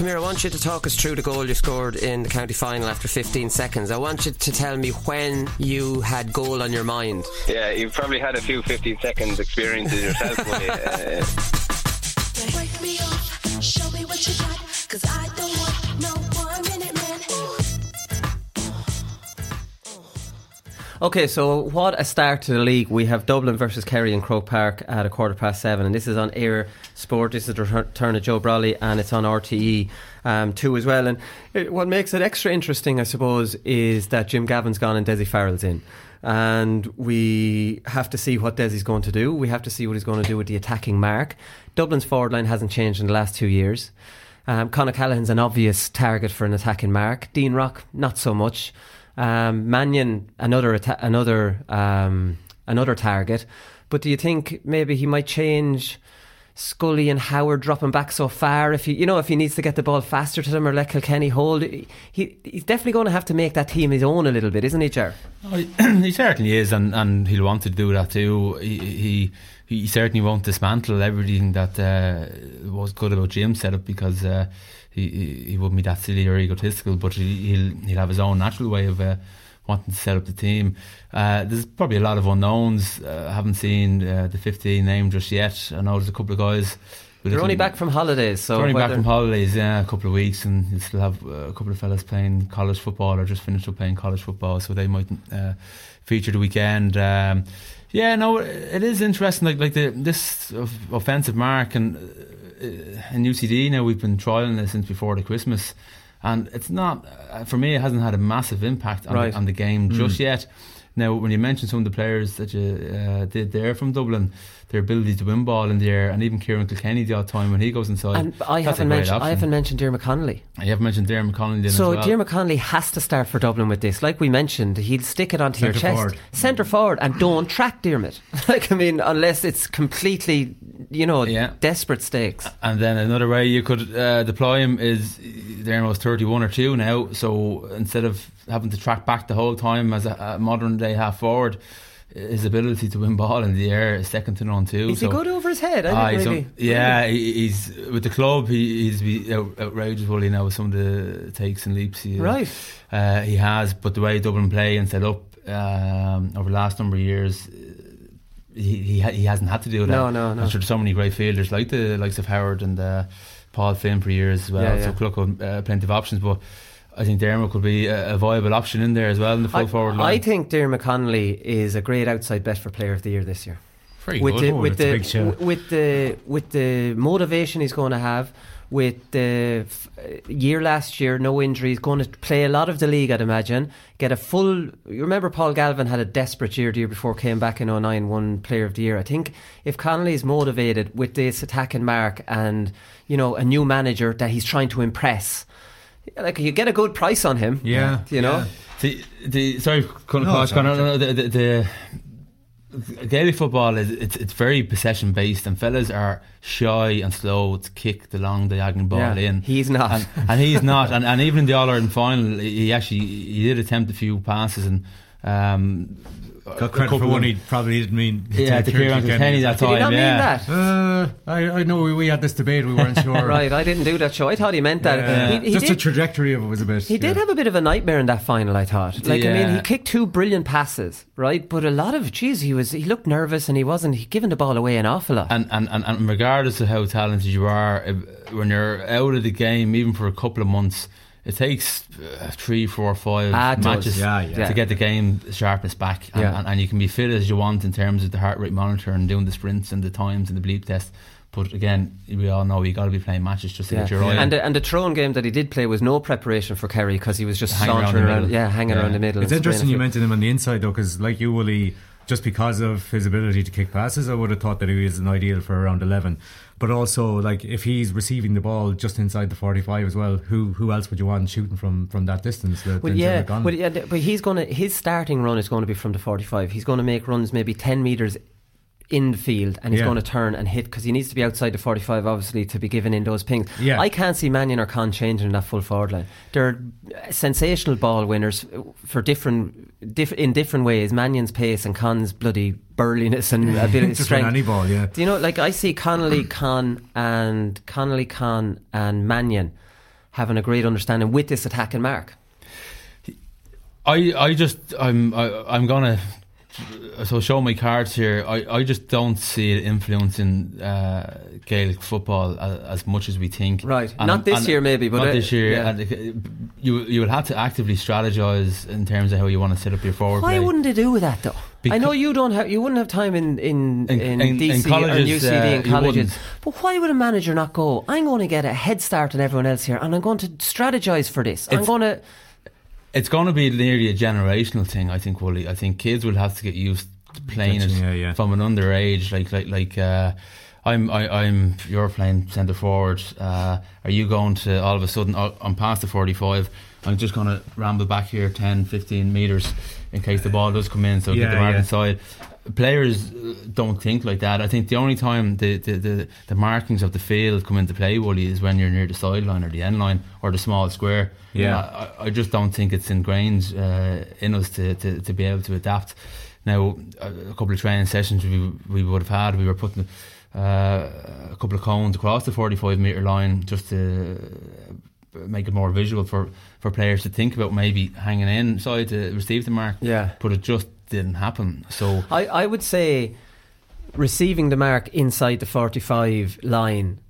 Come here, I want you to talk us through the goal you scored in the county final after 15 seconds. I want you to tell me when you had goal on your mind. Yeah, you've probably had a few 15 seconds experiences yourself. Willie. uh, Break me off, show me what you got, cause I don't want no one minute man. Okay, so what a start to the league. We have Dublin versus Kerry in Croke Park at a quarter past seven, and this is on eir Sport. This is the return of Joe Brolly, and it's on RTE um, too as well. And it, what makes it extra interesting, I suppose, is that Jim Gavin's gone and Dessie Farrell's in. And we have to see what Dessie's going to do. We have to see what he's going to do with the attacking mark. Dublin's forward line hasn't changed in the last two years. Um, Con O'Callaghan's an obvious target for an attacking mark. Dean Rock, not so much. Um, Mannion, another atta- another um, another target. But do you think maybe he might change Scully and Howard dropping back so far? If he, you know, if he needs to get the ball faster to them or let Kilkenny hold, he he's definitely going to have to make that team his own a little bit, isn't he, Ger? Oh, he certainly is, and, and he'll want to do that too. He he, he certainly won't dismantle everything that uh, was good about Jim's setup because uh, he, he wouldn't be that silly or egotistical, but he, he'll he'll have his own natural way of. Uh, Wanting to set up the team, uh, there's probably a lot of unknowns. Uh, I haven't seen uh, the 15 name just yet. I know there's a couple of guys. They're only back from holidays, so only back from holidays, yeah, a couple of weeks, and you still have uh, a couple of fellas playing college football or just finished up playing college football, so they might uh, feature the weekend. Um, yeah, no, it is interesting. Like like the this offensive mark and uh, in UCD now we've been trialing this since before the Christmas, and it's not uh, for me. It hasn't had a massive impact on, Right. the, on the game Mm. just yet. Now, when you mentioned some of the players that you uh, did there from Dublin, their ability to win ball in the air, and even Ciarán Kilkenny the odd time when he goes inside. And I haven't mentioned I option. haven't mentioned Diarmuid Connolly. You haven't mentioned Darren McConnelly So as well. Diarmuid Connolly has to start for Dublin with this. Like we mentioned, he'll stick it onto your chest. forward. Centre forward and don't track Dermot. like I mean, unless it's completely you know, desperate stakes. And then another way you could uh, deploy him is Darren was 31 or 2 now, so instead of having to track back the whole time as a, a modern day half forward, his ability to win ball in the air is second to none too. Is he so- good over his head? I he's really- yeah, he, he's with the club. He, he's be out, outrageous, Willie, now with some of the takes and leaps. He, Right. uh, he has, but the way Dublin play and set up um, over the last number of years, he he, he hasn't had to do that. No, no, no. And sure, so many great fielders like the likes of Howard and uh, Paul Finn for years as well. Yeah, So yeah. Cluck had, uh, plenty of options, but. I think Dermot could be a, a viable option in there as well in the full I, forward line. I think Diarmuid Connolly is a great outside bet for Player of the Year this year. Very with good. The, Oh, with a the big shout. w- with the with the motivation he's going to have, with the f- year last year, no injuries, going to play a lot of the league, I'd imagine. Get a full. You remember Paul Galvin had a desperate year the year before, came back in 09, won Player of the Year. I think if Connolly is motivated with this attacking mark and you know a new manager that he's trying to impress. Like you get a good price on him, Yeah, you know. The, the sorry, Colin No, Cosh, it's all Conor, no, no, the, the, the Gaelic football is it's it's very possession based, and fellas are shy and slow to kick the long diagonal ball Yeah, in. he's not. and, and he's not. And, and even in the All Ireland final, he actually he did attempt a few passes and. Um, Got credit for one he probably didn't mean. Yeah, to Ciarán Kilkenny that time. yeah. Uh, I, I know we, we had this debate. We weren't sure. right, I didn't do that show. I thought he meant that. Yeah. He, he Just did, the trajectory of it was a bit. He did have a bit of a nightmare in that final. I thought. Like I mean, he kicked two brilliant passes, right? But a lot of, geez, he was he looked nervous and he wasn't he giving the ball away an awful lot. And, and, and, and regardless of how talented you are, when you're out of the game, even for a couple of months, it takes uh, three, four, five Ah, matches Yeah, yeah. to get the game sharpness back. And, Yeah. and, and you can be fit as you want in terms of the heart rate monitor and doing the sprints and the times and the bleep test. But again, we all know you got to be playing matches just to Yeah. get your eye. And the, and the Tyrone game that he did play was no preparation for Kerry because he was just Hanging around sauntering the around, middle. yeah, hanging Yeah. around the middle. It's interesting you mentioned him on the inside though, because like you, Willie, just because of his ability to kick passes, I would have thought that he was an ideal for around eleven. But also, like if he's receiving the ball just inside the forty-five as well, who who else would you want shooting from from that distance? The- Well, yeah, well, yeah, but he's going to his starting run is going to be from the forty-five. He's going to make runs maybe ten meters in the field, and he's Yeah. going to turn and hit because he needs to be outside the forty-five, obviously, to be given in those pings. Yeah. I can't see Mannion or Con changing that full forward line. They're sensational ball winners for different, diff, in different ways. Mannion's pace and Con's bloody burliness and a bit of Just strength. any ball, yeah. Do you know, like I see Connolly, Con, and Connolly, Con, and Mannion having a great understanding with this attacking mark. I, I just I'm I, I'm gonna so show my cards here. I, I just don't see it influencing uh, Gaelic football as, as much as we think. Right. Not this year maybe, but, not uh, this year. yeah. And you you will have to actively strategize in terms of how you want to set up your forward Why play. wouldn't they do that though? I know you don't have, you wouldn't have time in in, In- in, in- in DC colleges, or UCD uh, and colleges, but why would a manager not go? I'm going to get a head start on everyone else here, and I'm going to strategize for this. I'm going to. It's going to be nearly a generational thing. I think. Wooly. I think kids will have to get used to playing it yeah, yeah. from an underage. Like like like. Uh, I'm I, I'm you're playing centre forward. Uh, are you going to all of a sudden? oh, I'm past the 45. I'm just going to ramble back here 10, 15 meters in case the ball does come in. So get the mark yeah. inside. Players uh, don't think like that. I think the only time the, the, the, the markings of the field come into play, Wooly, is when you're near the sideline or the end line or the small square. Yeah. I, I just don't think it's ingrained uh, in us to, to, to be able to adapt. Now, a, a couple of training sessions we, we would have had, we were putting uh, a couple of cones across the 45 metre line just to make it more visual for, for players to think about maybe hanging inside to receive the mark. Yeah. But it just didn't happen. So I, I would say receiving the mark inside the 45 line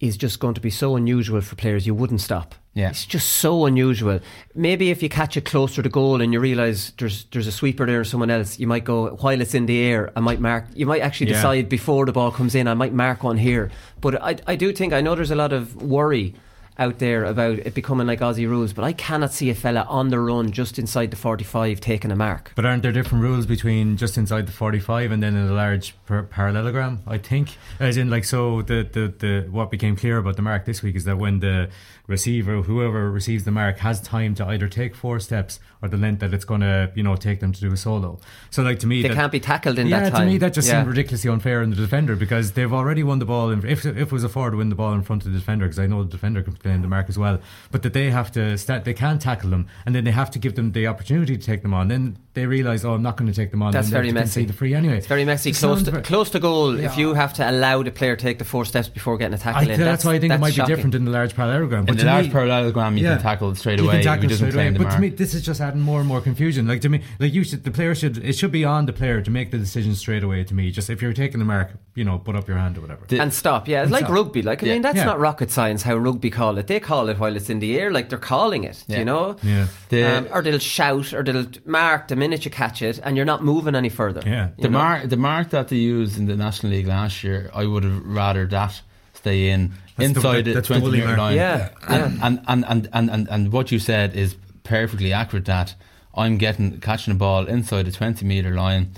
is just going to be so unusual for players you wouldn't stop. Yeah. It's just so unusual. Maybe if you catch it closer to goal and you realise there's there's a sweeper there or someone else, you might go while it's in the air. I might mark. You might actually Yeah. decide before the ball comes in. I might mark one here. But I I do think I know there's a lot of worry out there about it becoming like Aussie rules, but I cannot see a fella on the run just inside the 45 taking a mark. But aren't there different rules between just inside the 45 and then in a large par- parallelogram? I think, as in like so. The, the the what became clear about the mark this week is that when the receiver, whoever receives the mark, has time to either take four steps or the length that it's going to you know take them to do a solo. So like to me, They that- can't be tackled in yeah, that time. Yeah, to me that just Yeah. seemed ridiculously unfair in the defender because they've already won the ball. In, if, if it was a forward to win the ball in front of the defender, because I know the defender can play in the mark as well, but that they have to start, they can't tackle them, and then they have to give them the opportunity to take them on. Then they realise, oh, I'm not going to take them on. That's very messy. the free anyway. It's very messy. Close to, very- close to goal. If you have to allow the player to take the four steps before getting a tackle I, in, that's, why I think it might shocking. be different in the large parallelogram. But in the large me- parallelogram, you Yeah. can tackle straight You away. can tackle He straight away. claim But mark. to me, this is just adding more and more confusion. Like to me, like you should, the player should, it should be on the player to make the decision straight away. To me, just if you're taking the mark, you know, put up your hand or whatever. and stop. Yeah, it's And like stop. rugby. Like I Yeah. mean, that's Yeah. not rocket science. How rugby call it? They call it while it's in the air, like they're calling it. Yeah. You know. Yeah. The- Um, or they'll shout, or they'll mark the minute you catch it, and you're not moving any further. Yeah. The mark, the mark that they used in the National League last year, I would have rather that stay in That's inside that- the, the twenty meter line. Yeah, and, and, and, and, and, and, and what you said is perfectly accurate. That I'm getting catching a ball inside the twenty meter line.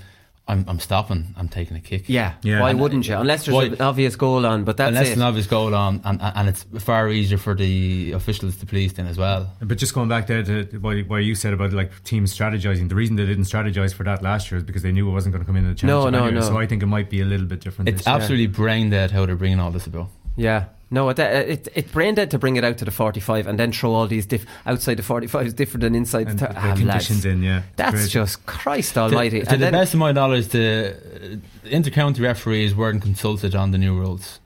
I'm, I'm stopping. I'm taking a kick. Yeah. yeah. Why uh, wouldn't you? Unless there's Why- an obvious goal on, but that's Unless it. an obvious goal on, and, and it's far easier for the officials to police then as well. But just going back there to what, what you said about like teams strategizing, the reason they didn't strategize for that last year is because they knew it wasn't going to come in the No, championship. no, anyway. no. So I think it might be a little bit different. It's this year. absolutely brain dead how they're bringing all this about. Yeah. No, it, it, it brain dead to bring it out to the 45 and then throw all these diff, outside the 45 is different than inside And the, the thir- ah, conditions lads. in, yeah. That's crazy. just Christ almighty. To, to And the then- best of my knowledge, the uh, inter-county referees weren't consulted on the new rules.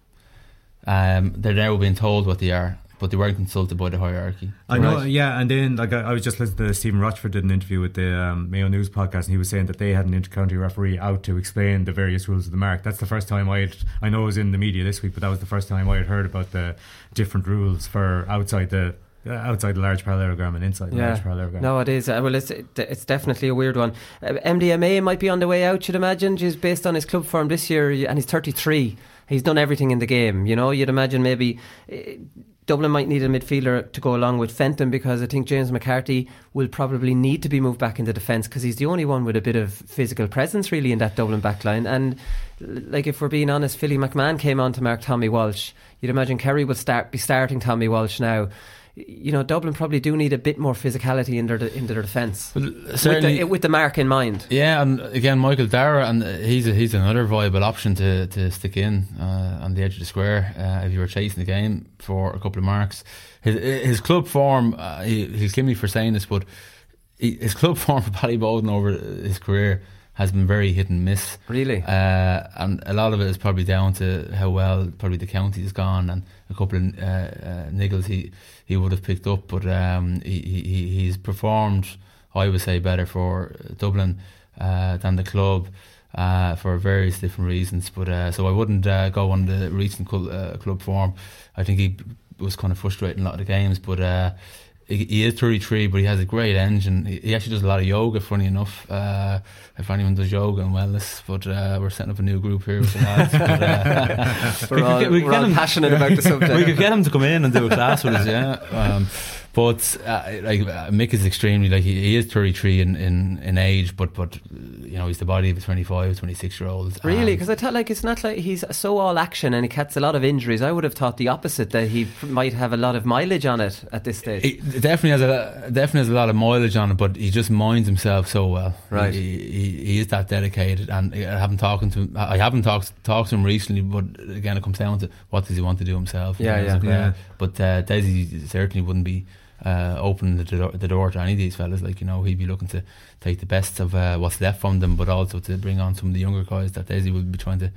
Um, they're now being told what they are, but they weren't consulted by the hierarchy. I know, yeah, and then like I, I was just listening to Stephen Rochford did an interview with the um, Mayo News podcast, and he was saying that they had an intercounty referee out to explain the various rules of the mark. That's the first time I had, I know it was in the media this week, but that was the first time I had heard about the different rules for outside the uh, outside the large parallelogram and inside the large parallelogram. No, it is. Uh, well, it's it's definitely a weird one. Uh, MDMA might be on the way out. You'd imagine, just based on his club form this year, and he's 33. He's done everything in the game. You know, you'd imagine maybe. Uh, Dublin might need a midfielder to go along with Fenton because I think James McCarthy will probably need to be moved back into defence because he's the only one with a bit of physical presence really in that Dublin backline. And like if we're being honest, Philly McMahon came on to mark Tommy Walsh. You'd imagine Kerry will start be starting Tommy Walsh now. You know, Dublin probably do need a bit more physicality in their in their defence with, certainly- the, with the mark in mind. Yeah, and again, Michael Darragh, and he's a, he's another viable option to, to stick in uh, on the edge of the square uh, if you were chasing the game for a couple of marks. His, his club form, uh, he, he'll kill me for saying this, but he, his club form for Ballyboden over his career has been very hit and miss. Really? Uh, and a lot of it is probably down to how well probably the county has gone and a couple of uh, uh, niggles he, he would have picked up. But um, he, he, he's performed, I would say, better for Dublin uh, than the club. Uh, for various different reasons, but uh, so I wouldn't uh, go on the recent cl- uh, club form. I think he was kind of frustrating a lot of the games, but he, he is 33, but he has a great engine. He, he actually does a lot of yoga, funny enough. Uh, if anyone does yoga and wellness, but uh, we're setting up a new group here with the lads. But, uh, We're we could all- get- we we're all him- passionate about the subject. we could get him to come in and do a class with us, yeah. Um, but uh, like uh, Mick is extremely like he, he is 33 in, in, in age, but but you know he's the body of a 25, 26 year old. Really, because I thought like it's not like he's so all action and he gets a lot of injuries. I would have thought the opposite that he might have a lot of mileage on it at this stage. He definitely has a definitely has a lot of mileage on it, but he just minds himself so well. Right. he, he, he is that dedicated, and I haven't talked to him. I haven't talked talked to him recently, but again, it comes down to what does he want to do himself. Yeah, yeah. Yeah. But uh, Daisy certainly wouldn't be. Uh, opening the door, the door to any of these fellas, like you know, he'd be looking to take the best of uh, what's left from them, but also to bring on some of the younger guys that Daisy will be trying to.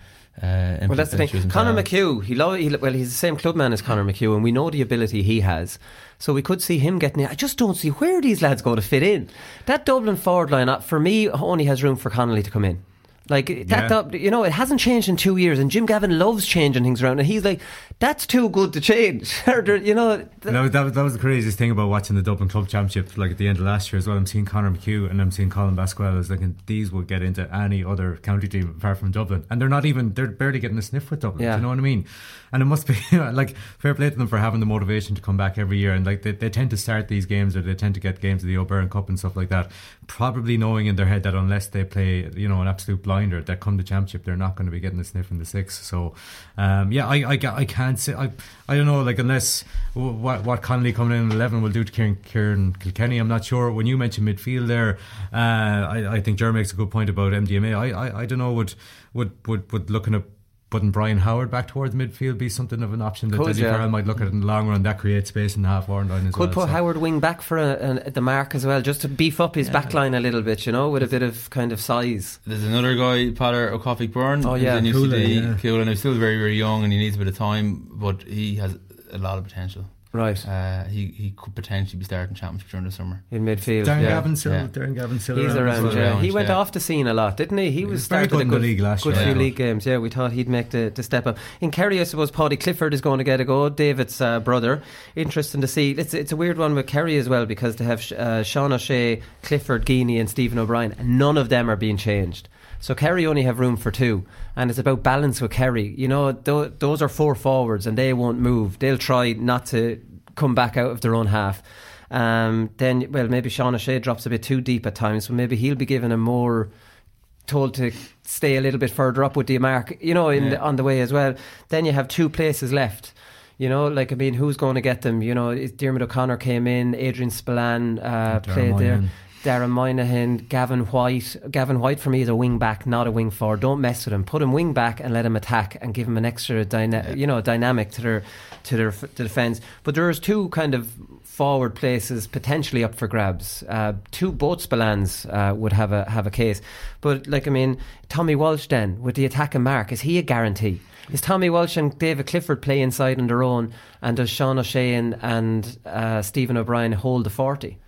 Uh, Well, that's the thing. Conor. McHugh, he, lo- he well, he's the same clubman as Conor McHugh, and we know the ability he has. So we could see him getting in. I just don't see where these lads go to fit in. That Dublin forward line, uh, for me, only has room for Connolly to come in. Like that, Yeah. Dub- you know, it hasn't changed in two years, and Jim Gavin loves changing things around, and he's like, "That's too good to change." You know, th- No, that, was- that was the craziest thing about watching the Dublin Club Championship, like at the end of last year as well. I'm seeing Conor McHugh and I'm seeing Colm Basquel. I was thinking these would get into any other county team apart from Dublin, and they're not even. They're barely getting a sniff with Dublin. Yeah. Do you know what I mean? And it must be like fair play to them for having the motivation to come back every year. And like they, they tend to start these games or they tend to get games of the O'Byrne Cup and stuff like that, probably knowing in their head that unless they play, you know, an absolute blinder, that come the championship they're not going to be getting a sniff in the six. So, um, yeah, I, I, I can't I, I don't know like unless what what Connolly coming in at eleven will do to Ciarán, Ciarán Kilkenny. I'm not sure. When you mentioned midfield there, uh, I, I think Ger makes a good point about MDMA. I, I, I don't know would would would would looking at putting Brian Howard back towards midfield be something of an option that Could, Dessie yeah. Farrell might look at in the long run. That creates space in the half forward line as could well. Could put so. Howard wing back for a, a, the mark as well, just to beef up his back line a little bit, you know, with a bit of kind of size. There's another guy, Peadar Ó Cofaigh Byrne. Oh, yeah. in Cuala, UCD. yeah. Cuala, and he's still very, very young, and he needs a bit of time, but he has a lot of potential. Right. Uh, he he could potentially be starting championship during the summer. In midfield, Darren yeah. Gavin still, Yeah. Darren Gavin still He's around around, yeah. around, He went yeah. off the scene a lot, didn't he? He was was very started good a in the good, league last good year, few yeah. league games. Yeah, we thought he'd make the, the step up. In Kerry, I suppose Paddy Clifford is going to get a go. David's uh, brother. Interesting to see. It's it's a weird one with Kerry as well because they have uh, Sean O'Shea, Clifford, Geaney, and Stephen O'Brien. And none of them are being changed. So Kerry only have room for two, and it's about balance with Kerry. You know, th- those are four forwards, and they won't move. They'll try not to come back out of their own half. Um, then, well, maybe Sean O'Shea drops a bit too deep at times, so maybe he'll be given a more told to stay a little bit further up with the mark, you know, in Yeah. the, on the way as well. Then you have two places left. You know, like I mean, who's going to get them? You know, Diarmuid O'Connor came in, Adrian Spillane uh, played there. Darren Moynihan, Gavin White. Gavin White for me is a wing back, not a wing forward. Don't mess with him. Put him wing back and let him attack and give him an extra dyna- you know dynamic to their to their f- to defence. But there's two kind of forward places potentially up for grabs. Uh, two both Spillanes uh, would have a have a case. But like I mean, Tommy Walsh then with the attack and mark is he a guarantee? Is Tommy Walsh and David Clifford play inside on their own, and does Sean O'Shea and, and uh, Stephen O'Brien hold the forty?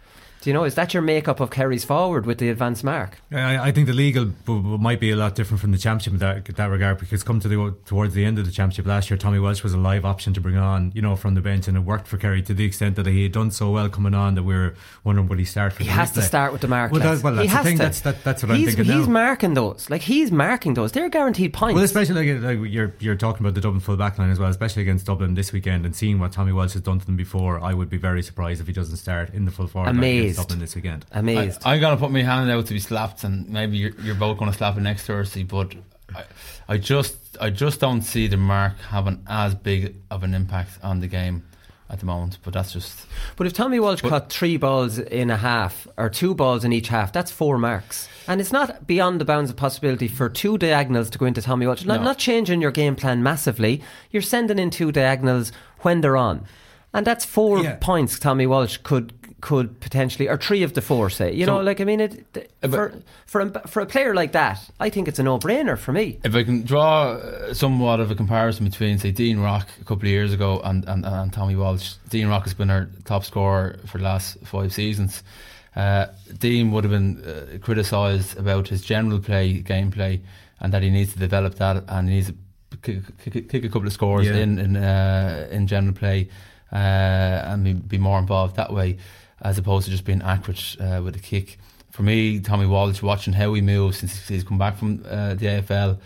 Do you know, is that your makeup of Kerry's forward with the advanced mark? I, I think the legal b- b- might be a lot different from the championship in that, that regard because come to the towards the end of the championship last year, Tommy Walsh was a live option to bring on, you know, from the bench, and it worked for Kerry to the extent that he had done so well coming on that we were wondering would he start for He has to start with the mark. Well, lads. that, well he that's has the thing. to. That's that, that's what he's, I'm thinking He's now. marking those. Like he's marking those. They're guaranteed points. Well, especially like, like you're you're talking about the Dublin full back line as well, especially against Dublin this weekend, and seeing what Tommy Walsh has done to them before, I would be very surprised if he doesn't start in the full forward line Amazed. against Dublin this weekend. Amazed. I, I'm gonna put my hand out to be slapped, and maybe you're, you're both gonna slap it next Thursday. But I, I just, I just don't see the mark having as big of an impact on the game at the moment. But that's just But if Tommy Walsh caught three balls in a half or two balls in each half, that's four marks. And it's not beyond the bounds of possibility for two diagonals to go into Tommy Walsh. Not, No. not changing your game plan massively. You're sending in two diagonals when they're on. And that's four Yeah. points Tommy Walsh could could potentially, or three of the four, say. You So- know, like, I mean, it, th- for, for, a, for a player like that, I think it's a no brainer for me. If I can draw uh, somewhat of a comparison between, say, Dean Rock a couple of years ago and, and, and Tommy Walsh, Dean Rock has been our top scorer for the last five seasons. Uh, Dean would have been uh, criticised about his general play, gameplay, and that he needs to develop that and he needs to kick, kick, kick a couple of scores Yeah. in in, uh, in general play uh, and be, be more involved that way, as opposed to just being accurate uh, with a kick. For me, Tommy Walsh, watching how he moves since he's come back from uh, the AFL,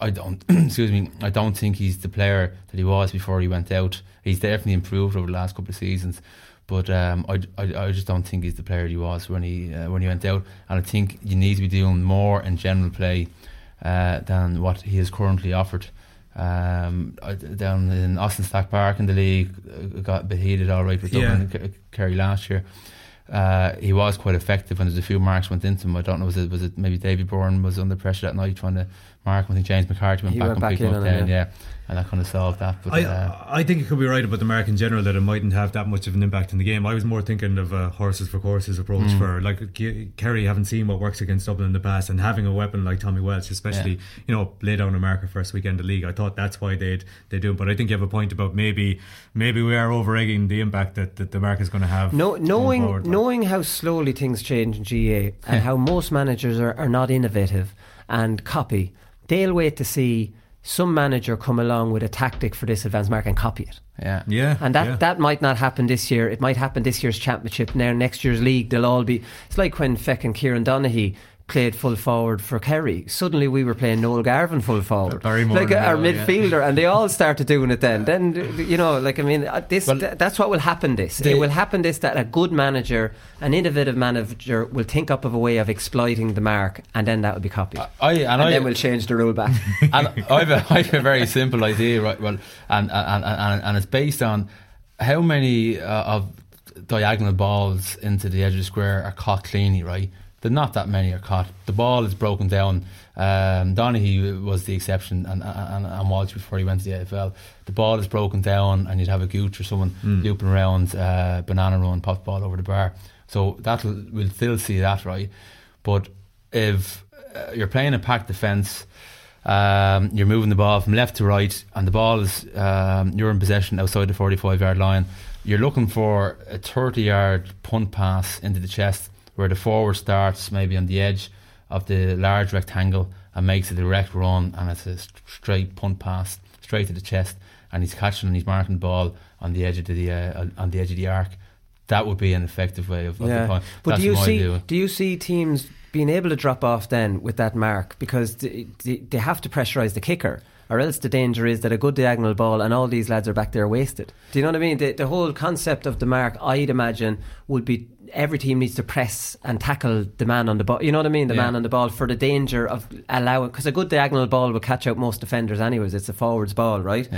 I don't excuse me. I don't think he's the player that he was before he went out. He's definitely improved over the last couple of seasons, but um, I, I, I just don't think he's the player he was when he uh, when he went out. And I think you need to be doing more in general play uh, than what he is currently offered. Um, down in Austin Stack Park in the league, uh, got a bit heated all right with Dublin and Kerry last year. Uh, he was quite effective when there's a few marks went into him. I don't know was it was it maybe David Byrne was under pressure that night trying to mark. him. I think James McCarthy went He back went and back picked him up on him, then, yeah. yeah. And that kind of solved that. But I, uh, I think you could be right about the mark in general that it mightn't have that much of an impact in the game. I was more thinking of a horses for courses approach Mm. for like Ke- Kerry haven't seen what works against Dublin in the past, and having a weapon like Tommy Walsh, especially Yeah. you know lay down a marker first weekend of the league. I thought that's why they'd they do. it. But I think you have a point about maybe maybe we are over egging the impact that, that the mark is going to have. No, knowing forward. knowing how slowly things change in GAA and how most managers are, are not innovative and copy, they'll wait to see some manager come along with a tactic for this advanced mark and copy it. yeah, yeah, And that, yeah. that might not happen this year. It might happen this year's championship. Now next year's league, they'll all be. It's like when Feck and Kieran Donaghy played full forward for Kerry. Suddenly we were playing Noel Garvan full forward, like our yeah. midfielder, and they all started doing it. Then, then you know, like I mean, uh, this Well, th- that's what will happen. This they- it will happen. This that a good manager, an innovative manager, will think up of a way of exploiting the mark, and then that will be copied. I and, and I then we'll change the rule back. and I've a, I've a very simple idea, right? Well, and and, and, and it's based on how many uh, of diagonal balls into the edge of the square are caught cleanly, right? Not that many are caught. The ball is broken down. Um, Donaghy was the exception, and, and and Walsh before he went to the AFL. The ball is broken down, and you'd have a gooch or someone looping around, uh, banana run, pop ball over the bar. So that we'll still see that, right? But if uh, you're playing a packed defence, um, you're moving the ball from left to right, and the ball is um, you're in possession outside the 45 yard line. You're looking for a 30 yard punt pass into the chest, where the forward starts maybe on the edge of the large rectangle and makes a direct run, and it's a straight punt pass straight to the chest, and he's catching and he's marking the ball on the edge of the uh, on the edge of the arc. That would be an effective way of, of the point. But That's do you see view. do you see teams being able to drop off then with that mark because they, they, they have to pressurise the kicker or else the danger is that a good diagonal ball and all these lads are back there wasted. Do you know what I mean? The, the whole concept of the mark, I'd imagine, would be every team needs to press and tackle the man on the ball. You know what I mean? The Yeah. man on the ball for the danger of allowing because a good diagonal ball will catch out most defenders. Anyways, it's a forwards ball, right?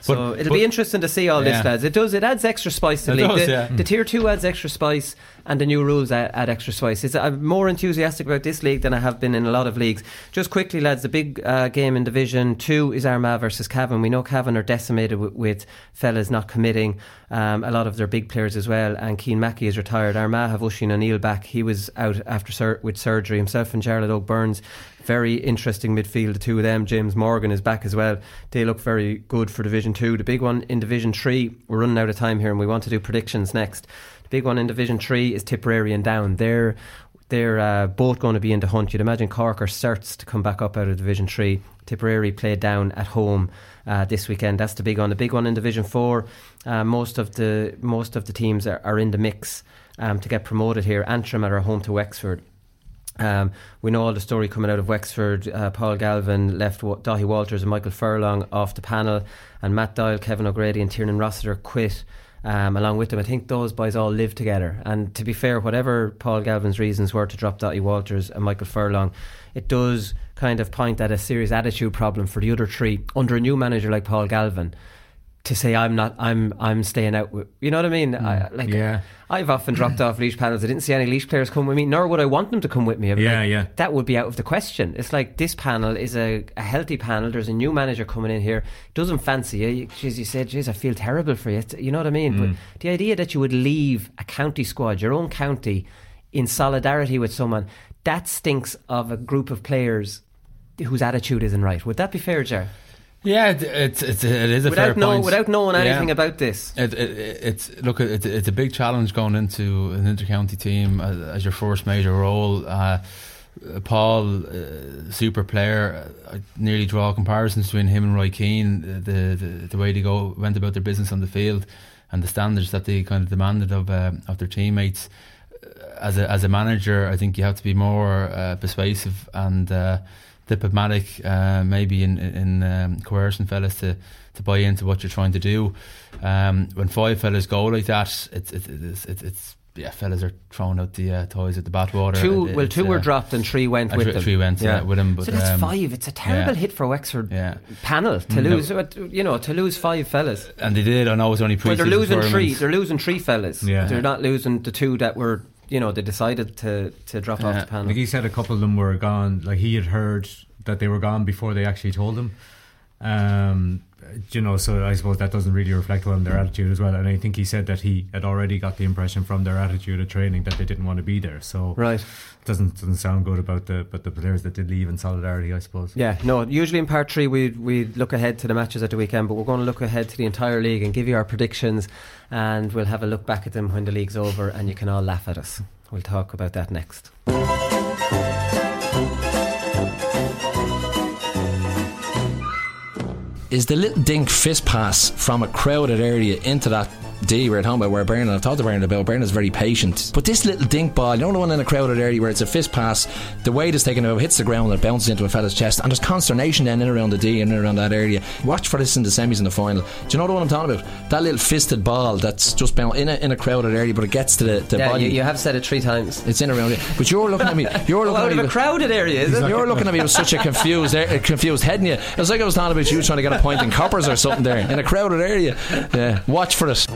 So But- it'll but- be interesting to see all this, Yeah. lads. It does. It adds extra spice to the league. does, the, yeah. the tier two adds extra spice, and the new rules add, extra spice. It's, I'm more enthusiastic about this league than I have been in a lot of leagues. Just quickly, lads, the big uh, game in Division Two is Armagh versus Cavan. We know Cavan are decimated with, with fellas not committing. Um, a lot of their big players as well, and Keane Mackey is retired. Armagh have Oisin O'Neill back. He was out after sur- with surgery himself, and Jarlath Óg Burns. Very interesting midfield, the two of them. James Morgan is back as well. They look very good for Division 2. The big one in Division 3, we're running out of time here and we want to do predictions next. The big one in Division 3 is Tipperary and Down. They're they're uh, both going to be in the hunt. You'd imagine Cork are certs to come back up out of Division 3. Tipperary play down at home uh, this weekend. That's the big one. The big one in Division 4, uh, most of the most of the teams are, are in the mix um, to get promoted here. Antrim are home to Wexford. Um, we know all the story coming out of Wexford. Uh, Paul Galvin left Wa- Daithí Waters and Michael Furlong off the panel, and Matt Doyle, Kevin O'Grady, and Tiernan Rossiter quit. Um, along with them, I think those boys all live together. And to be fair, whatever Paul Galvin's reasons were to drop Daithí Waters and Michael Furlong, it does kind of point at a serious attitude problem for the other three under a new manager like Paul Galvin. To say I'm not, I'm I'm staying out. With, you know what I mean? I, like, yeah. I've often dropped off Laois panels. I didn't see any Laois players come with me, nor would I want them to come with me. I'd Yeah, like, yeah. That would be out of the question. It's like this panel is a, a healthy panel. There's a new manager coming in here. Doesn't fancy you. you geez, you said, geez, I feel terrible for you. It's- you know what I mean? Mm. But the idea that you would leave a county squad, your own county, in solidarity with someone, that stinks of a group of players whose attitude isn't right. Would that be fair, Ger? Yeah, it, it's it's it is a Without fair know- point. without knowing Yeah. anything about this. It, it, it's look, it's it's a big challenge going into an intercounty team as, as your first major role. Uh, Paul, uh, super player. I nearly draw comparisons between him and Roy Keane. uh, The, the the way they go went about their business on the field, and the standards that they kind of demanded of uh, of their teammates. As a as a manager, I think you have to be more uh, persuasive and. Diplomatic, uh, maybe in in um, coercing fellas to, to buy into what you're trying to do. Um, when five fellas go like that, it's it's it's, it's, it's yeah, fellas are throwing out the uh, toys at the bathwater. Two, It- well, it's, two were uh, dropped and three went with three- them. three went, uh, with him, but, so that's um, five. It's a terrible yeah. hit for Wexford Yeah. panel to Mm. lose. You know, to lose five fellas. And they did. I know it was only pre. Well, they're losing three. They're losing three fellas. Yeah. They're not losing the two that were. You know, they decided to to drop off the panel. Like he said, a couple of them were gone. Like he had heard that they were gone before they actually told him. Um, you know, so I suppose that doesn't really reflect well on their attitude as well. And I think he said that he had already got the impression from their attitude of training that they didn't want to be there. So Right. doesn't doesn't sound good about the but the players that did leave in solidarity. I suppose. Yeah, no. Usually in part three, we we look ahead to the matches at the weekend, but we're going to look ahead to the entire league and give you our predictions, and we'll have a look back at them when the league's over, and you can all laugh at us. We'll talk about that next. Is the little dink fist pass from a crowded area into that D we're talking about where Bernard I've talked to Bernard about Bernard's very patient but this little dink ball you know the one in a crowded area where it's a fist pass the weight is taken out hits the ground and it bounces into a fella's chest and there's consternation then in around the D and in around that area watch for this in the semis and the final do you know the one I'm talking about that little fisted ball that's just bounced in a, in a crowded area but it gets to the, the yeah, body you, you have said it three times. it's in around it but you're looking at me you're looking out at of me a with- crowded area, is it? you're looking at me with such a confused, a confused head in you. It was like I was talking about you trying to get a point in coppers or something there in a crowded area. Yeah, watch for it.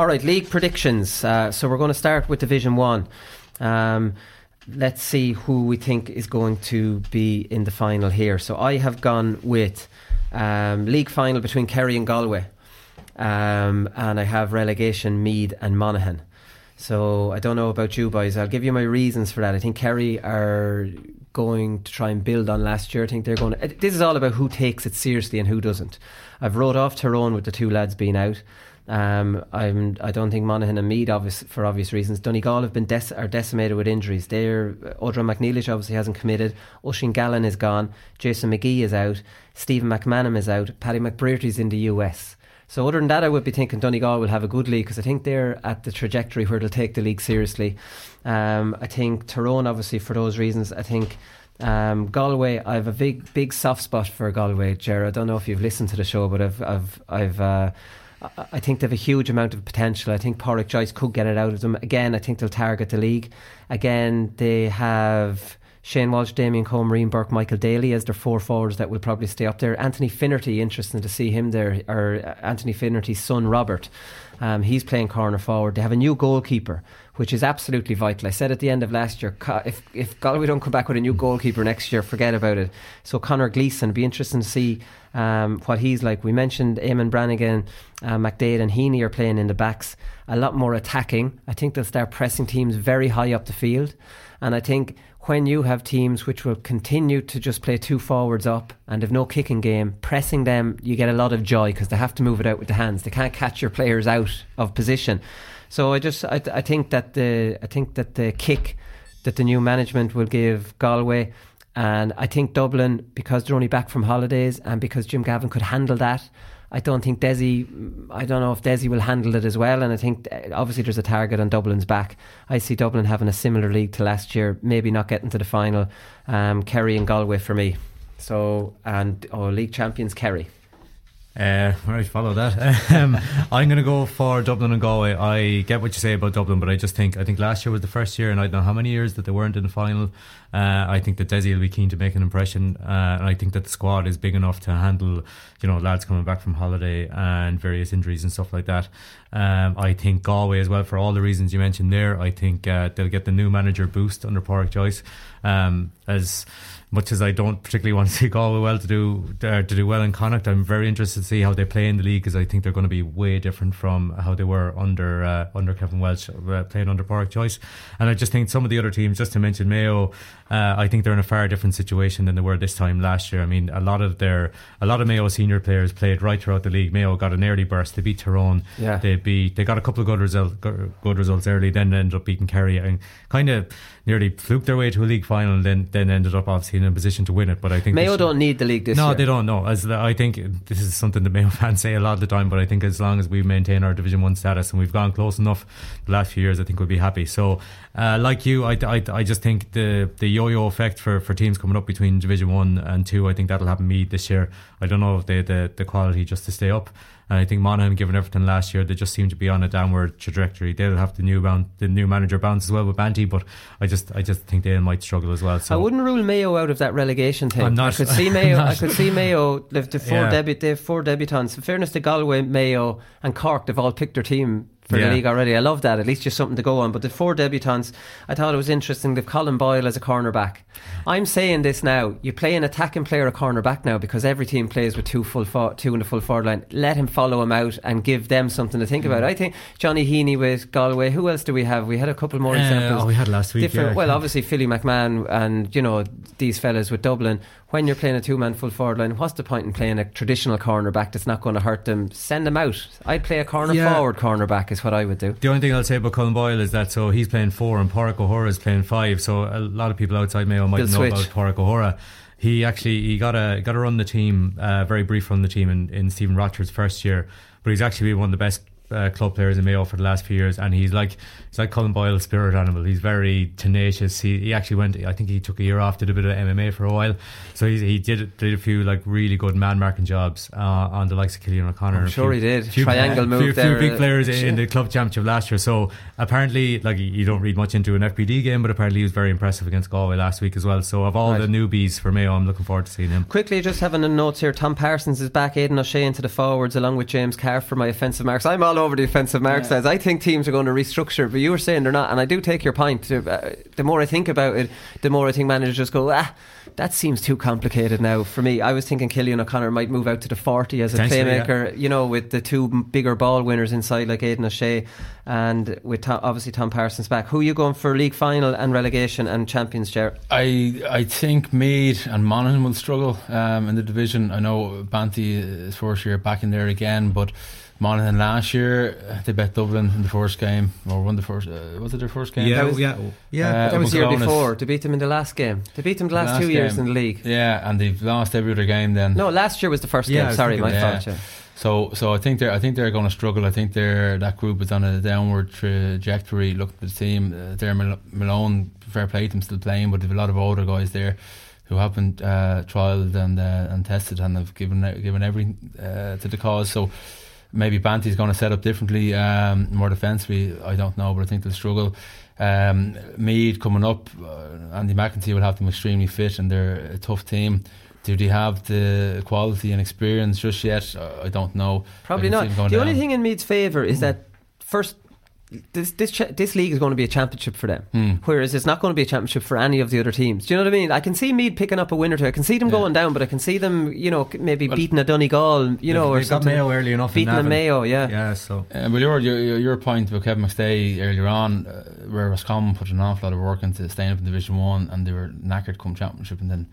All right, league predictions. Uh, so we're going to start with Division One. Um, let's see who we think is going to be in the final here. So I have gone with um, league final between Kerry and Galway, um, and I have relegation Meath and Monaghan. So I don't know about you boys. I'll give you my reasons for that. I think Kerry are going to try and build on last year. I think they're going. To, this is all about who takes it seriously and who doesn't. I've wrote off Tyrone with the two lads being out. Um, I'm. I don't think Monaghan and Meath, obvious for obvious reasons. Donegal have been are decimated with injuries. They're Odhrán Mac Niallais obviously hasn't committed. Oisin Gallen is gone. Jason McGee is out. Stephen McMenamin is out. Paddy McBrearty's in the US. So other than that, I would be thinking Donegal will have a good league because I think they're at the trajectory where they'll take the league seriously. Um, I think Tyrone, obviously, for those reasons. I think um, Galway. I have a big, big soft spot for Galway, Jared. I don't know if you've listened to the show, but I've, I've, I've. Uh, I- think they have a huge amount of potential. I think Pádraic Joyce could get it out of them. Again, I think they'll target the league. Again, they have Shane Walsh, Damien Comer, Marine Burke, Michael Daly as their four forwards that will probably stay up there. Anthony Finnerty, interesting to see him there, or uh, Anthony Finnerty's son Robert. Um, he's playing corner forward. They have a new goalkeeper, which is absolutely vital. I said at the end of last year, if if Galway don't come back with a new goalkeeper next year, forget about it. So Connor Gleeson, be interesting to see um, what he's like. We mentioned Eamon Brannigan, uh, McDade, and Heaney are playing in the backs. A lot more attacking. I think they'll start pressing teams very high up the field, and I think when you have teams which will continue to just play two forwards up and have no kicking game, pressing them, you get a lot of joy because they have to move it out with the hands. They can't catch your players out of position. So I just I, I think that the I think that the kick that the new management will give Galway. And I think Dublin, because they're only back from holidays and because Jim Gavin could handle that, I don't think Dessie, I don't know if Dessie will handle it as well. And I think uh, obviously there's a target on Dublin's back. I see Dublin having a similar league to last year, maybe not getting to the final. Um, Kerry and Galway for me. So, and oh, league champions Kerry. Uh, right, follow that. Um, I'm going to go for Dublin and Galway. I get what you say about Dublin, but I just think I think last year was the first year, and I don't know how many years that they weren't in the final. Uh, I think that Dessie will be keen to make an impression, uh, and I think that the squad is big enough to handle, you know, lads coming back from holiday and various injuries and stuff like that. Um, I think Galway as well for all the reasons you mentioned there. I think uh, they'll get the new manager boost under Pádraic Joyce. Um, as much as I don't particularly want to see Galway well to do uh, to do well in Connacht, I'm very interested to see how they play in the league because I think they're going to be way different from how they were under uh, under Kevin Walsh uh, playing under Pádraic Joyce. And I just think some of the other teams, just to mention Mayo, uh, I think they're in a far different situation than they were this time last year. I mean, a lot of their a lot of Mayo senior players played right throughout the league. Mayo got an early burst. They beat Tyrone. Yeah. They beat. They got a couple of good results good results early. Then ended up beating Kerry and kind of nearly fluked their way to a league final. And then then ended up obviously in a position to win it. But I think Mayo don't need the league this no, year. No, they don't. No, as the, I think this is something that Mayo fans say a lot of the time. But I think as long as we maintain our Division One status and we've gone close enough the last few years, I think we'll be happy. So, uh, like you, I, I, I just think the the yo-yo effect for, for teams coming up between Division One and Two, I think that'll happen me this year. I don't know if they the the quality just to stay up. And I think Monaghan, given everything last year, they just seem to be on a downward trajectory. They'll have the new bound, the new manager bounce as well with Banty, but I just I just think they might struggle as well. So I wouldn't rule Mayo out of that relegation thing. I'm not- I could see Mayo. I could see Mayo. They've the four Yeah. debut. They have four debutants. In fairness to Galway, Mayo, and Cork, they've all picked their team for Yeah. the league already. I love that. At least just something to go on. But the four debutants, I thought it was interesting. They've Colm Boyle as a cornerback. I'm saying this now. You play an attacking player a cornerback now because every team plays with two full for, two in the full forward line. Let him follow him out and give them something to think Mm. about. I think Johnny Heaney with Galway. Who else do we have? We had a couple more Uh, examples. oh, we had last week, Different, yeah. well, obviously Philly McMahon and you know these fellas with Dublin. When you're playing a two-man full forward line, what's the point in playing a traditional cornerback that's not going to hurt them? Send them out. I'd play a corner Yeah. forward cornerback is what I would do. The only thing I'll say about Colm Boyle is that so he's playing four and Pádraig O'Hora is playing five. So a lot of people outside Mayo might They'll know switch. about Pádraig O'Hora. He actually he got a got to run the team, uh, very brief run the team in, in Stephen Rochford's first year, but he's actually been one of the best. Uh, club players in Mayo for the last few years, and he's like he's like Colm Boyle's spirit animal. He's very tenacious. He, he actually went. I think he took a year off, did a bit of MMA for a while. So he, he did did a few like really good man marking jobs uh, on the likes of Cillian O'Connor. I'm sure few- he did. few- Triangle few, move few there, big uh, players in, in the club championship last year. So apparently, like you don't read much into an FBD game, but apparently he was very impressive against Galway last week as well. So of all Right. the newbies for Mayo, I'm looking forward to seeing him. Quickly, just having a note here. Tom Parsons is back. Aidan O'Shea into the forwards along with James Carr for my offensive marks. I'm all over the offensive marks. lads. I think teams are going to restructure, but you were saying they're not, and I do take your point. Uh, The more I think about it, the more I think managers go, ah, that seems too complicated now for me. I was thinking Cillian O'Connor might move out to the 40 as a Potentially, playmaker, you know, with the two bigger ball winners inside like Aidan O'Shea and with Tom, obviously Tom Parsons back. Who are you going for league final and relegation and champions, Ger? I I think Meath and Monaghan will struggle um, in the division. I know Banty is first year back in there again, but Monaghan last year uh, they bet Dublin in the first game or won the first. Uh, was it their first game? Yeah, That was- yeah, yeah. Uh, that was the year before. They beat them in the last game. They beat them the last, two years game. in the league. Yeah, and they've lost every other game then. No, last year was the first Yeah, game. Sorry, my thinking- yeah. fault. Yeah. So, so I think they're I think they're going to struggle. I think they're that group is on a downward trajectory. Look at the team. Uh, they're Malone. Fair play to them still playing, but they've a lot of older guys there who haven't uh, trialed and uh, and tested and have given given everything uh, to the cause. So. Maybe Banty's going to set up differently, um, more defensively. I don't know, but I think they'll struggle. Um, Meath coming up, uh, Andy McEntee will have them extremely fit, and they're a tough team. Do they have the quality and experience just yet? I don't know. Probably not. see them going The only thing in Meath's favour is that first. This this cha- this league is going to be a championship for them, Hmm. whereas it's not going to be a championship for any of the other teams. Do you know what I mean? I can see Meath picking up a win or two. I can see them going down, but I can see them, you know, maybe beating a Donegal, you know, or They've got something. Mayo early enough. Beating a Mayo, yeah. Yeah, so. Uh, well, your, your your point about Kevin McStay earlier on, uh, where Roscommon put an awful lot of work into staying up in Division One, and they were knackered come Championship, and then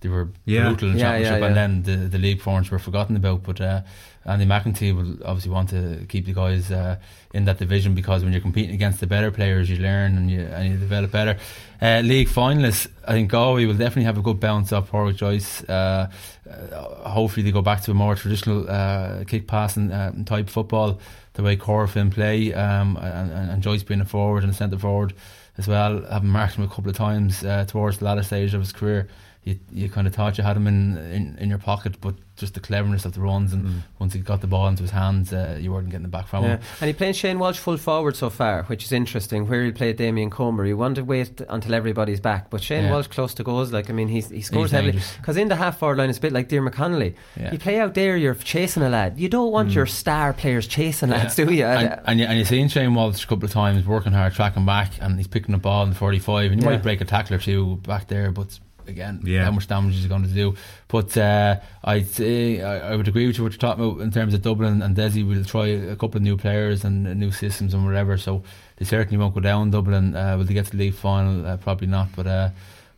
they were Yeah. brutal in Yeah, yeah, Championship, yeah. and then the the league forms were forgotten about. But uh, Andy McEntee will obviously want to keep the guys uh, in that division because when you're competing against the better players, you learn and you and you develop better. Uh, league finalists, I think Galway will definitely have a good bounce off Pádraic Joyce. Uh, uh, hopefully, they go back to a more traditional uh, kick passing uh, type football, the way Corofin play, um, and, and, Joyce being a forward and a centre forward as well. Having marked him a couple of times towards the latter stage of his career, you, you kind of thought you had him in, in, in your pocket, but just the cleverness of the runs, and once he got the ball into his hands, uh, you weren't getting it back from Yeah. him. And he playing Shane Walsh full forward so far, which is interesting. Where he played Damien Comer, you want to wait until everybody's back. But Shane Yeah. Walsh close to goals, like I mean, he's, he scores He's heavily because in the half forward line, it's a bit like Diarmuid Connolly. Yeah. You play out there, you're chasing a lad. You don't want your star players chasing lads, do you? And, and, you, and you've seen Shane Walsh a couple of times working hard, tracking back, and he's picking the ball in the 45, and you might break a tackle or two back there, but again, Yeah. how much damage is he going to do? But uh, I'd say I, I would agree with you what you're talking about in terms of Dublin and Dessie will try a couple of new players and new systems and whatever, so they certainly won't go down Dublin. Uh, will they get to the league final? Uh, probably not, but. Uh,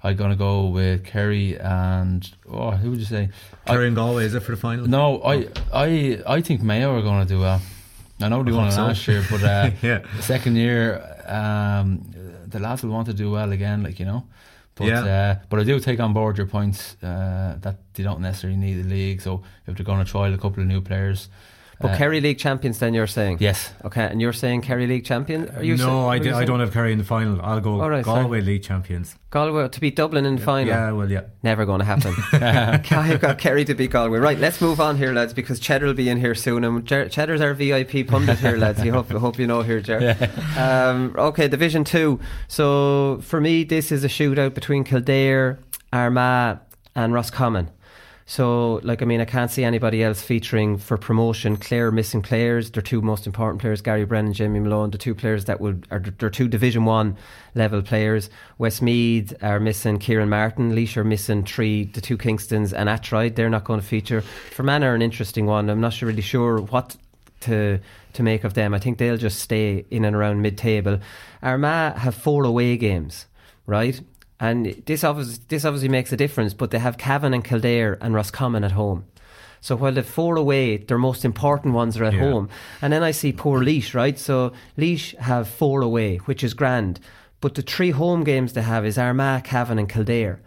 I'm gonna go with Kerry and oh, who would you say? Kerry and Galway, is it for the final? No, I, I, I think Mayo are going to do well. I know they I won so. last year, but uh, Yeah. second year, um, the lads will want to do well again, like you know. But Yeah. uh, but I do take on board your points uh, that they don't necessarily need the league. So if they're going to trial a couple of new players, But uh, Kerry League champions, then you're saying? Yes. Okay, and you're saying Kerry League champion? Are you no, I, you I don't have Kerry in the final. I'll go All right, sorry. Galway League champions. Galway to beat Dublin in the final. Yeah, well, yeah. Never going to happen. I've got Kerry to beat Galway. Right, let's move on here, lads, because Cheddar will be in here soon. And Cheddar's our VIP pundit here, lads. You hope, hope you know here, Ger. Um, okay, Division 2. So for me, this is a shootout between Kildare, Armagh, and Roscommon. So, like, I mean, I can't see anybody else featuring for promotion. Clare missing players. Their two most important players, Gary Brennan, Jamie Malone, the two players that would are their two Division One level players. Westmeath are missing Kieran Martin. Laois are missing three, the two Kingstons and Atroyd. They're not going to feature. Fermanagh are an interesting one. I'm not really sure what to to make of them. I think they'll just stay in and around mid table. Armagh have four away games, right? And this obviously this obviously makes a difference. But they have Cavan and Kildare and Roscommon at home. So while the four away, their most important ones are at Yeah. home. And then I see poor Laois, right? So Laois have four away, which is grand. But the three home games they have is Armagh, Cavan, and Kildare.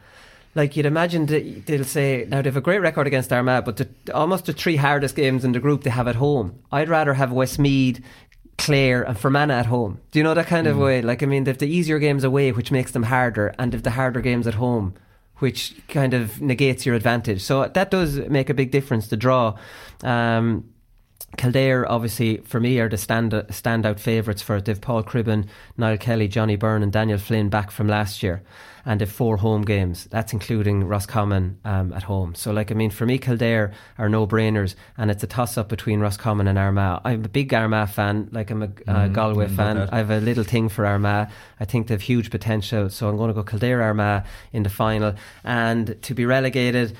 Like you'd imagine that they'll say now they have a great record against Armagh, but the, almost the three hardest games in the group they have at home. I'd rather have Westmeath, Clare, and Fermanagh at home. Do you know that kind of way? Like I mean, they've the easier games away, which makes them harder, and they've the harder games at home, which kind of negates your advantage. So that does make a big difference. The draw. Um, Kildare, obviously, for me, are the stand standout favourites for it. They've Paul Cribbin, Niall Kelly, Johnny Byrne, and Daniel Flynn back from last year, and they've four home games. That's including Roscommon um, at home. So, like, I mean, for me, Kildare are no brainers, and it's a toss up between Roscommon and Armagh. I'm a big Armagh fan, like I'm a uh, Galway I fan. I have a little thing for Armagh. I think they've huge potential, so I'm going to go Kildare Armagh in the final, and to be relegated.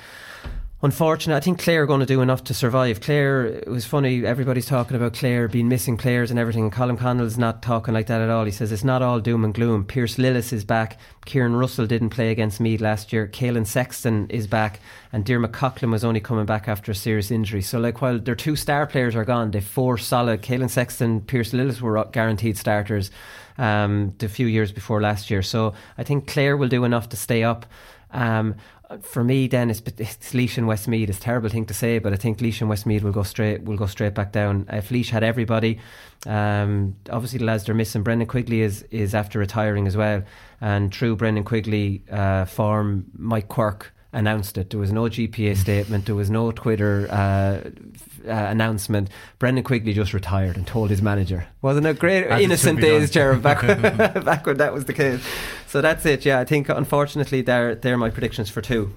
Unfortunate, I think Clare are going to do enough to survive. Clare, it was funny, everybody's talking about Clare being missing players and everything, and Colm Collins's not talking like that at all. He says it's not all doom and gloom. Pearse Lillis is back, Kieran Russell didn't play against Meath last year, Keelan Sexton is back, and Dear McCoughlin was only coming back after a serious injury. So, like, while their two star players are gone, they've four solid. Keelan Sexton, Pearse Lillis were guaranteed starters um, the few years before last year. So, I think Clare will do enough to stay up. Um, for me, then it's, it's Laois and Westmeath. It's a terrible thing to say, but I think Laois and Westmeath will go straight will go straight back down. If Laois had everybody, um, obviously the lads they're missing. Brendan Quigley is is after retiring as well, and true Brendan Quigley uh, form Mike Quirke announced it. There was no GPA statement. There was no Twitter uh, uh, announcement. Brendan Quigley just retired and told his manager. Wasn't it great? As innocent done. days, Jared, back, back when that was the case. So that's it. Yeah, I think unfortunately they're, they're my predictions for two.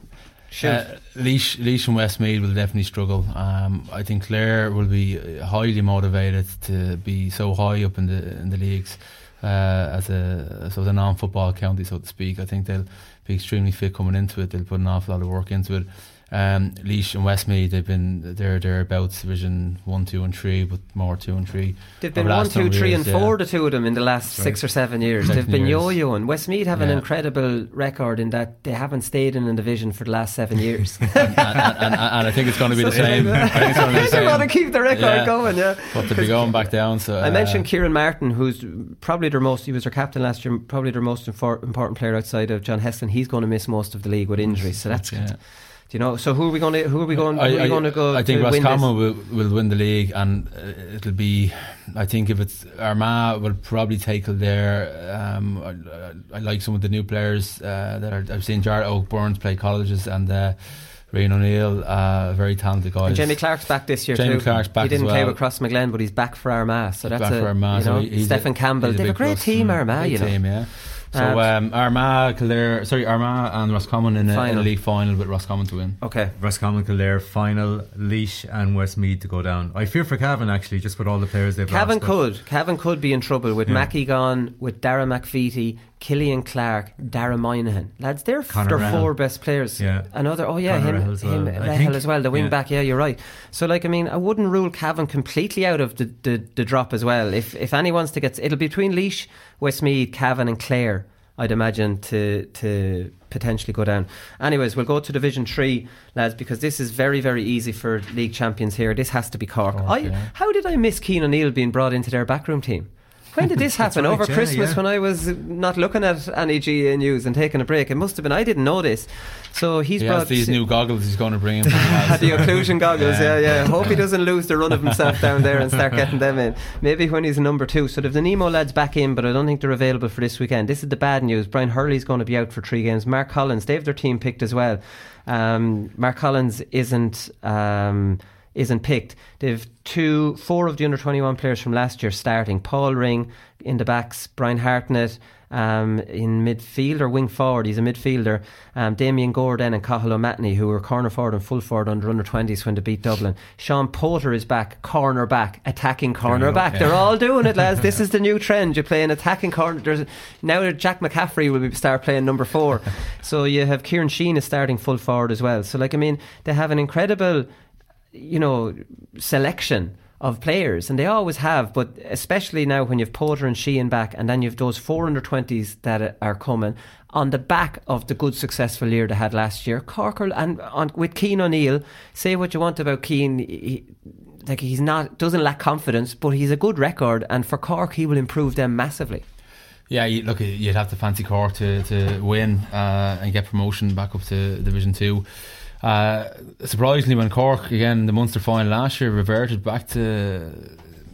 Uh, Laois, Laois and Westmeath will definitely struggle. Um, I think Clare will be uh, highly motivated to be so high up in the in the leagues uh, as a so the non-football county, so to speak. I think they'll be extremely fit coming into it. They'll put an awful lot of work into it. Um, Laois and Westmeath, they've been they're thereabouts division one, two, and three, but more two and three. They've been the one, two, three, years, and yeah. four, the two of them, in the last That's six or seven years. Seven They've been years. yo-yoing. Westmeath have an incredible record in that they haven't stayed in a division for the last seven years. and, and, and, and I think it's going to be the same. I think it's going to be the They same. want to keep the record Yeah. going, yeah. But to be going back down, so I uh, mentioned Kieran Martin, who's probably their most. He was their captain last year. Probably their most important player outside of John Heslin. He's going to miss most of the league with injuries. So that's. Yeah. Do you know? So who are we going to? Who are we going? Who I, are we going to go? I think to win this? Roscommon will, will win the league, and uh, it'll be. I think if it's Armagh will probably take it there. Um, I, I like some of the new players uh, that are. I've seen Jarlath Óg Burns play colleges, and uh, Ryan O'Neill, uh, very talented. And Jamie Clarke's back this year too. Jamie too. Clarke's back He didn't as play well. with Crossmaglen, but he's back for Armagh. So that's back a, for Armagh. you know, he's Stephen a, Campbell. They've a great team, Mm, Armagh. You know. team, yeah. So um, Armagh, Kildare, sorry, Armagh and Roscommon in a, in a league final with Roscommon to win. Okay. Roscommon, Kildare, final, Laois and Westmeath to go down. I fear for Cavan actually, just with all the players they've Cavan lost. could. Cavan could be in trouble with Yeah. Mackie gone, with Dara McVeety, Killian Clarke, Dara Moynihan. Lads, they're Conor their Rahal. four best players. Yeah. Another, oh yeah, Conor him, Rahal as uh, him well. Rahal think- as well, the wing yeah. back. Yeah, you're right. So, like, I mean, I wouldn't rule Cavan completely out of the, the, the drop as well. If if anyone's to get, it'll be between Laois, Westmeath, Cavan, and Clare. I'd imagine to to potentially go down. Anyways, we'll go to Division Three, lads, because this is very very easy for league champions here. This has to be Cork. I, yeah. How did I miss Keane O'Neill being brought into their backroom team? When did this happen? right, Over yeah, Christmas yeah. when I was not looking at any GAA news and taking a break. It must have been. I didn't know this. So he's He brought has these new goggles he's going to bring in. For the occlusion goggles, yeah, yeah. Hope he doesn't lose the run of himself down there and start getting them in. Maybe when he's number two. So they've the Nemo lads back in, but I don't think they're available for this weekend. This is the bad news. Brian Hurley's going to be out for three games. Mark Collins, they have their team picked as well. Um, Mark Collins isn't. Um, isn't picked. They've two, four of the under twenty one players from last year starting. Paul Ring in the backs, Brian Hartnett um, in midfield or wing forward. He's a midfielder. Um, Damien Gordon and Cathail O'Mahony, who were corner forward and full forward under under twenties when they beat Dublin. Sean Powter is back, corner back, attacking corner back. They're all doing it, lads. This is the new trend. You play an attacking corner. There's now Jack McCaffrey will be- start playing number four. so you have Ciarán Sheehan is starting full forward as well. So like I mean, they have an incredible you know, selection of players, and they always have, but especially now when you've Powter and Sheehan back, and then you've those four under 20s that are coming on the back of the good successful year they had last year. Cork are- and on, with Keane O'Neill, say what you want about Keane. He, like he's not doesn't lack confidence, but he's a good record, and for Cork he will improve them massively. Yeah, you, look, you'd have to fancy Cork to, to win uh, and get promotion back up to Division 2. Uh, surprisingly, when Cork, again, the Munster final last year, reverted back to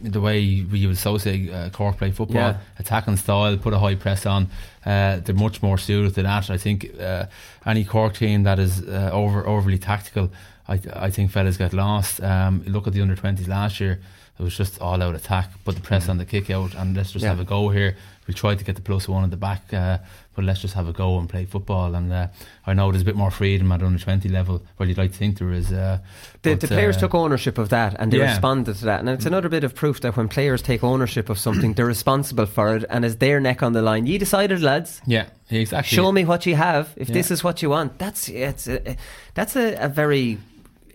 the way we would associate uh, Cork play football, Yeah. attacking style, put a high press on. Uh, they're much more suited to that. I think uh, any Cork team that is uh, over overly tactical, I, I think fellas get lost. Um, look at the under 20s last year. It was just all out attack, put the press on the kick out, and let's just Yeah. have a go here. We tried to get the plus one at the back, uh, but let's just have a go and play football. And uh, I know there's a bit more freedom at under 20 level. Well, you'd like to think there is. Uh, The, but, the players uh, took ownership of that and they yeah. responded to that. And it's another bit of proof that when players take ownership of something, they're responsible for it and it's their neck on the line. You decided, lads. Yeah, exactly. Show me what you have. If Yeah. this is what you want, that's it's a, that's a, a very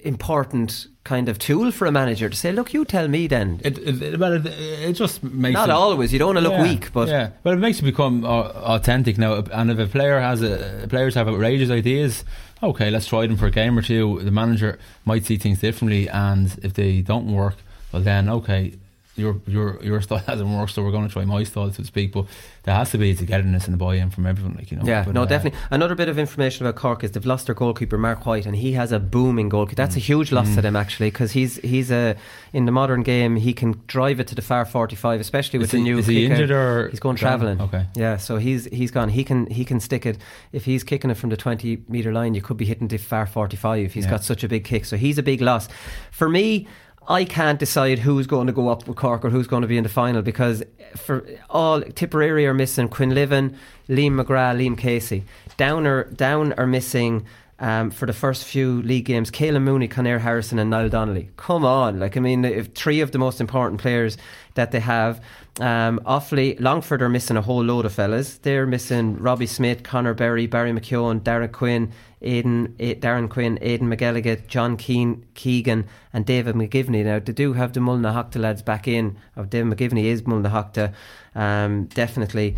important kind of tool for a manager to say, look, you tell me then. It, it, well, it, it just makes Not it- always. You don't want to look Yeah, weak, but yeah, but it makes you become authentic now. And if a player has a players have outrageous ideas, okay, let's try them for a game or two. The manager might see things differently, and if they don't work, well, then okay, your your your style hasn't worked, so we're going to try my style, so to speak. But there has to be a togetherness and a buy-in from everyone, like you know. Yeah, But, no, uh, definitely. Another bit of information about Cork is they've lost their goalkeeper Mark White, and he has a booming goalkeeper. That's a huge loss Mm. to them actually, because he's he's a in the modern game he can drive it to the far forty-five, especially with Is the he- new. is he kick injured or he's going travelling? Okay. yeah, so he's he's gone. He can he can stick it if he's kicking it from the twenty meter line. You could be hitting the far forty-five. He's Yeah. got such a big kick, so he's a big loss for me. I can't decide who's going to go up with Cork or who's going to be in the final because for all Tipperary are missing Quinlivan, Liam McGrath, Liam Casey. Down are down are missing um, for the first few league games. Caolan Mooney, Connaire Harrison, and Niall Donnelly. Come on, like I mean, if three of the most important players that they have. Um, Offaly, Longford are missing a whole load of fellas. They're missing Robbie Smith, Connor Berry, Barry McKeown, Darren Quinn, Aidan, A- Darren Quinn, Aidan McGilligan, John Keen, Keegan, and David McGivney. Now, they do have the Mullinalaghta lads back in. Of David McGivney is Mullinalaghta, um, definitely.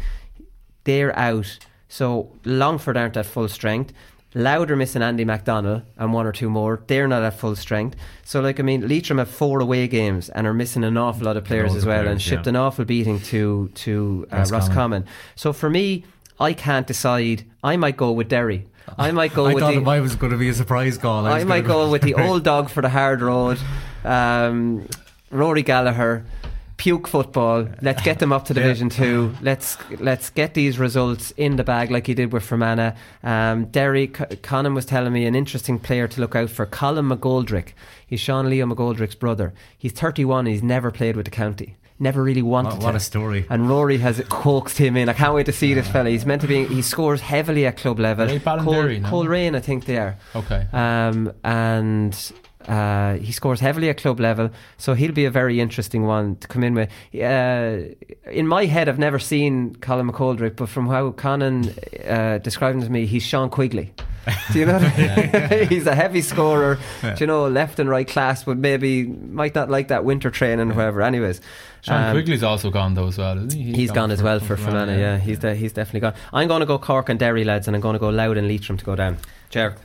They're out. So Longford aren't at full strength. Louder missing Andy McDonnell and one or two more. They're not at full strength. So, like, I mean, Leitrim have four away games and are missing an awful lot of players as well and shipped yeah. an awful beating to, to uh, Roscommon. Roscommon. So, for me, I can't decide. I might go with Derry. I might go I with thought the, was going to be a surprise call. I was might go with the old dog for the hard road. Um, Rory Gallagher, puke football. Let's get them up to Division Two. Let's let's get these results in the bag like he did with Fermanagh. Um, Derry, C- Conor was telling me an interesting player to look out for. Colin McGoldrick. He's Sean Leo McGoldrick's brother. He's 31. He's never played with the county. Never really wanted What- what to. a story. And Rory has coaxed him in. I can't wait to see this fella. He's meant to be. He scores heavily at club level. Are they Col- Ballinderry, no? Coleraine, I think they are. Okay. Um, and uh, he scores heavily at club level, so he'll be a very interesting one to come in with. Uh, in my head, I've never seen Colin McGoldrick, but from how Conor uh, described him to me, he's Sean Quigley. Do you know? What I mean? he's a heavy scorer. Yeah. Do you know, left and right class, but maybe might not like that winter training or whatever. Anyways, Sean um, Quigley's also gone though as well, isn't he? He's gone as well for Fermanagh, Fermanagh, yeah. He's de- he's definitely gone. I'm going to go Cork and Derry, lads, and I'm going to go Louth and Leitrim to go down. Ger.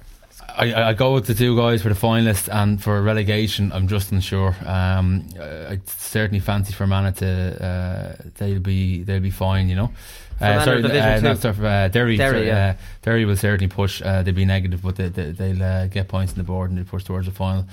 I, I go with the two guys for the finalists and for relegation. I'm just unsure. Um, I certainly fancy Fermanagh to uh, they'll be they'll be fine. You know. Fermanagh sorry, uh, not sorry, uh, Derry. Derry, sorry, yeah. uh, Derry will certainly push. Uh, they'll be negative, but they, they, they'll uh, get points on the board and they push towards the final.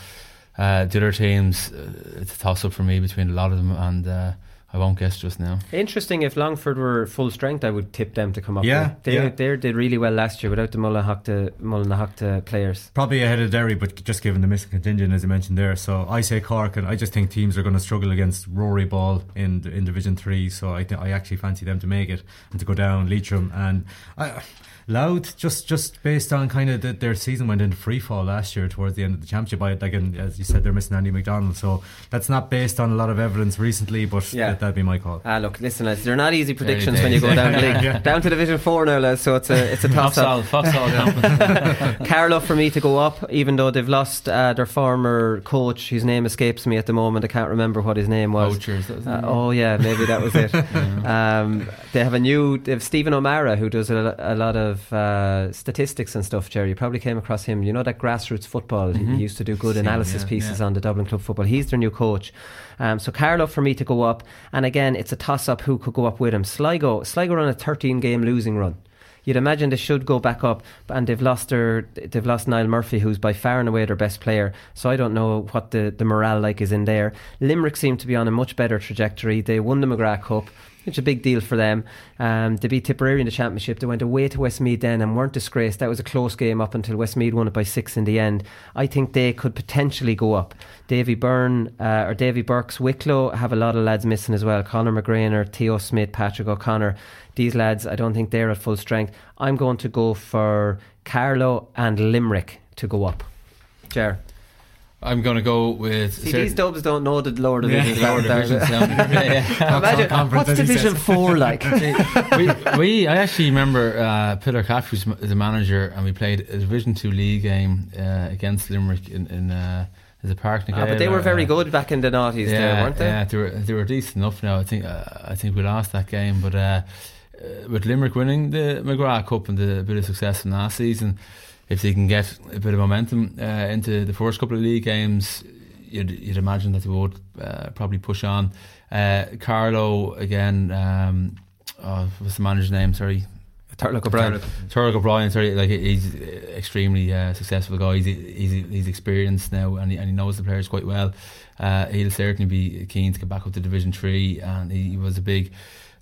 Uh, the other teams, uh, it's a toss up for me between a lot of them, and uh, I won't guess just now. Interesting. If Longford were full strength, I would tip them to come up. Yeah, they yeah. they did really well last year without the Mullinalaghta Mullinalaghta players. Probably ahead of Derry, but just given the missing contingent as I mentioned there, so I say Cork, and I just think teams are going to struggle against Rory Ball in in Division Three. So I th- I actually fancy them to make it and to go down Leitrim and. I, Louth, just just based on kind of the, their season went into free fall last year towards the end of the championship. I, like, and as you said, they're missing Andy McDonald, so that's not based on a lot of evidence recently, but Yeah. that, that'd be my call. Ah, look, listen, lads, they're not easy predictions when you go down the league, Yeah. down to Division Four now, lads. So it's a it's a toss up. Foxhall, Foxhall, Carlow for me to go up, even though they've lost uh, their former coach, whose name escapes me at the moment. I can't remember what his name was. Poachers, Uh, oh yeah, maybe that was it. um, they have a new. They have Stephen O'Mara who does a, a lot of uh, statistics and stuff. Jerry, you probably came across him. You know that grassroots football. He- He used to do good him, analysis yeah, pieces yeah. on the Dublin Club Football. He's their new coach. Um, so Carlow for me to go up, and again it's a toss up who could go up with him. Sligo, Sligo on a 13 game losing run. You'd imagine they should go back up, and they've lost their they've lost Niall Murphy, who's by far and away their best player. So I don't know what the, the morale like is in there. Limerick seem to be on a much better trajectory. They won the McGrath Cup. It's a big deal for them. Um, they beat Tipperary in the championship. They went away to Westmeath then and weren't disgraced. That was a close game up until Westmeath won it by six in the end. I think they could potentially go up. Davy Byrne uh, or Davy Burke's, Wicklow have a lot of lads missing as well. Conor McGrainer, Theo Smith, Patrick O'Connor. These lads, I don't think they're at full strength. I'm going to go for Carlow and Limerick to go up. Ger. I'm going to go with. See, certain- these dubs don't know the lower Yeah, divisions. lower aren't they? divisions, yeah. Yeah, yeah. Imagine, what's Division 4 like? we, we, I actually remember uh, Peter Cash was the manager, and we played a Division Two league game uh, against Limerick in, in uh, as a park. Ah, but they were very good back in the noughties yeah, there, weren't they? Yeah, they were they were decent enough. Now I think uh, I think we lost that game, but uh, uh, with Limerick winning the McGrath Cup and the bit of success from last season, if they can get a bit of momentum uh, into the first couple of league games, you'd, you'd imagine that they would uh, probably push on. Uh, Carlow again. Um, oh, what's the manager's name? Sorry, Turlough O'Brien. Turlough O'Brien. Sorry, like he's extremely uh, successful guy. He's, he's he's experienced now, and he, and he knows the players quite well. Uh, he'll certainly be keen to get back up to Division Three, and he, he was a big.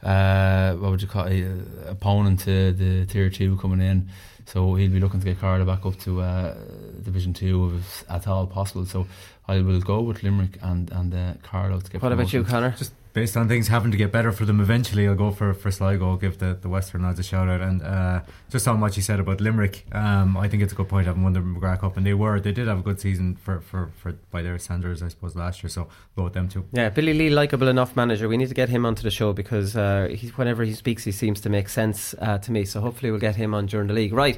Uh, what would you call it, uh, opponent to the tier two coming in. So he'll be looking to get Carlow back up to uh, Division Two if at all possible. So I will go with Limerick and and uh, Carlow to get. What about you, promoted. Conor? Just based on things having to get better for them eventually, I'll go for for Sligo. I'll give the, the Western lads a shout out. And uh, just on what you said about Limerick, um, I think it's a good point having won the McGrath Cup, and they were they did have a good season for, for, for by their standards, I suppose, last year. So go them too. Yeah, Billy Lee, likable enough manager. We need to get him onto the show because uh, he, whenever he speaks, he seems to make sense uh, to me. So hopefully we'll get him on during the league. Right,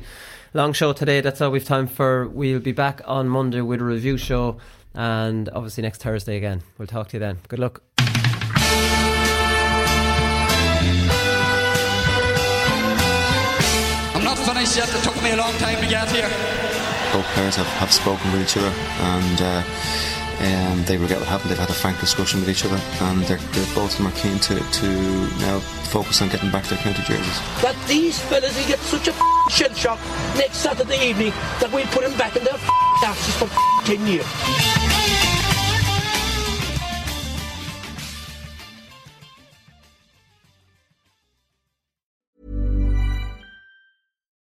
long show today. That's all we've time for. We'll be back on Monday with a review show, and obviously next Thursday again. We'll talk to you then. Good luck. I'm not finished yet. It took me a long time to get here. Both players have, have spoken with each other and uh, um, they regret what happened. They've had a frank discussion with each other and they're, they're both of them are keen to, to now focus on getting back their county jerseys. That these fellas will get such a shell shock next Saturday evening that we'll put them back in their asses for 10 years.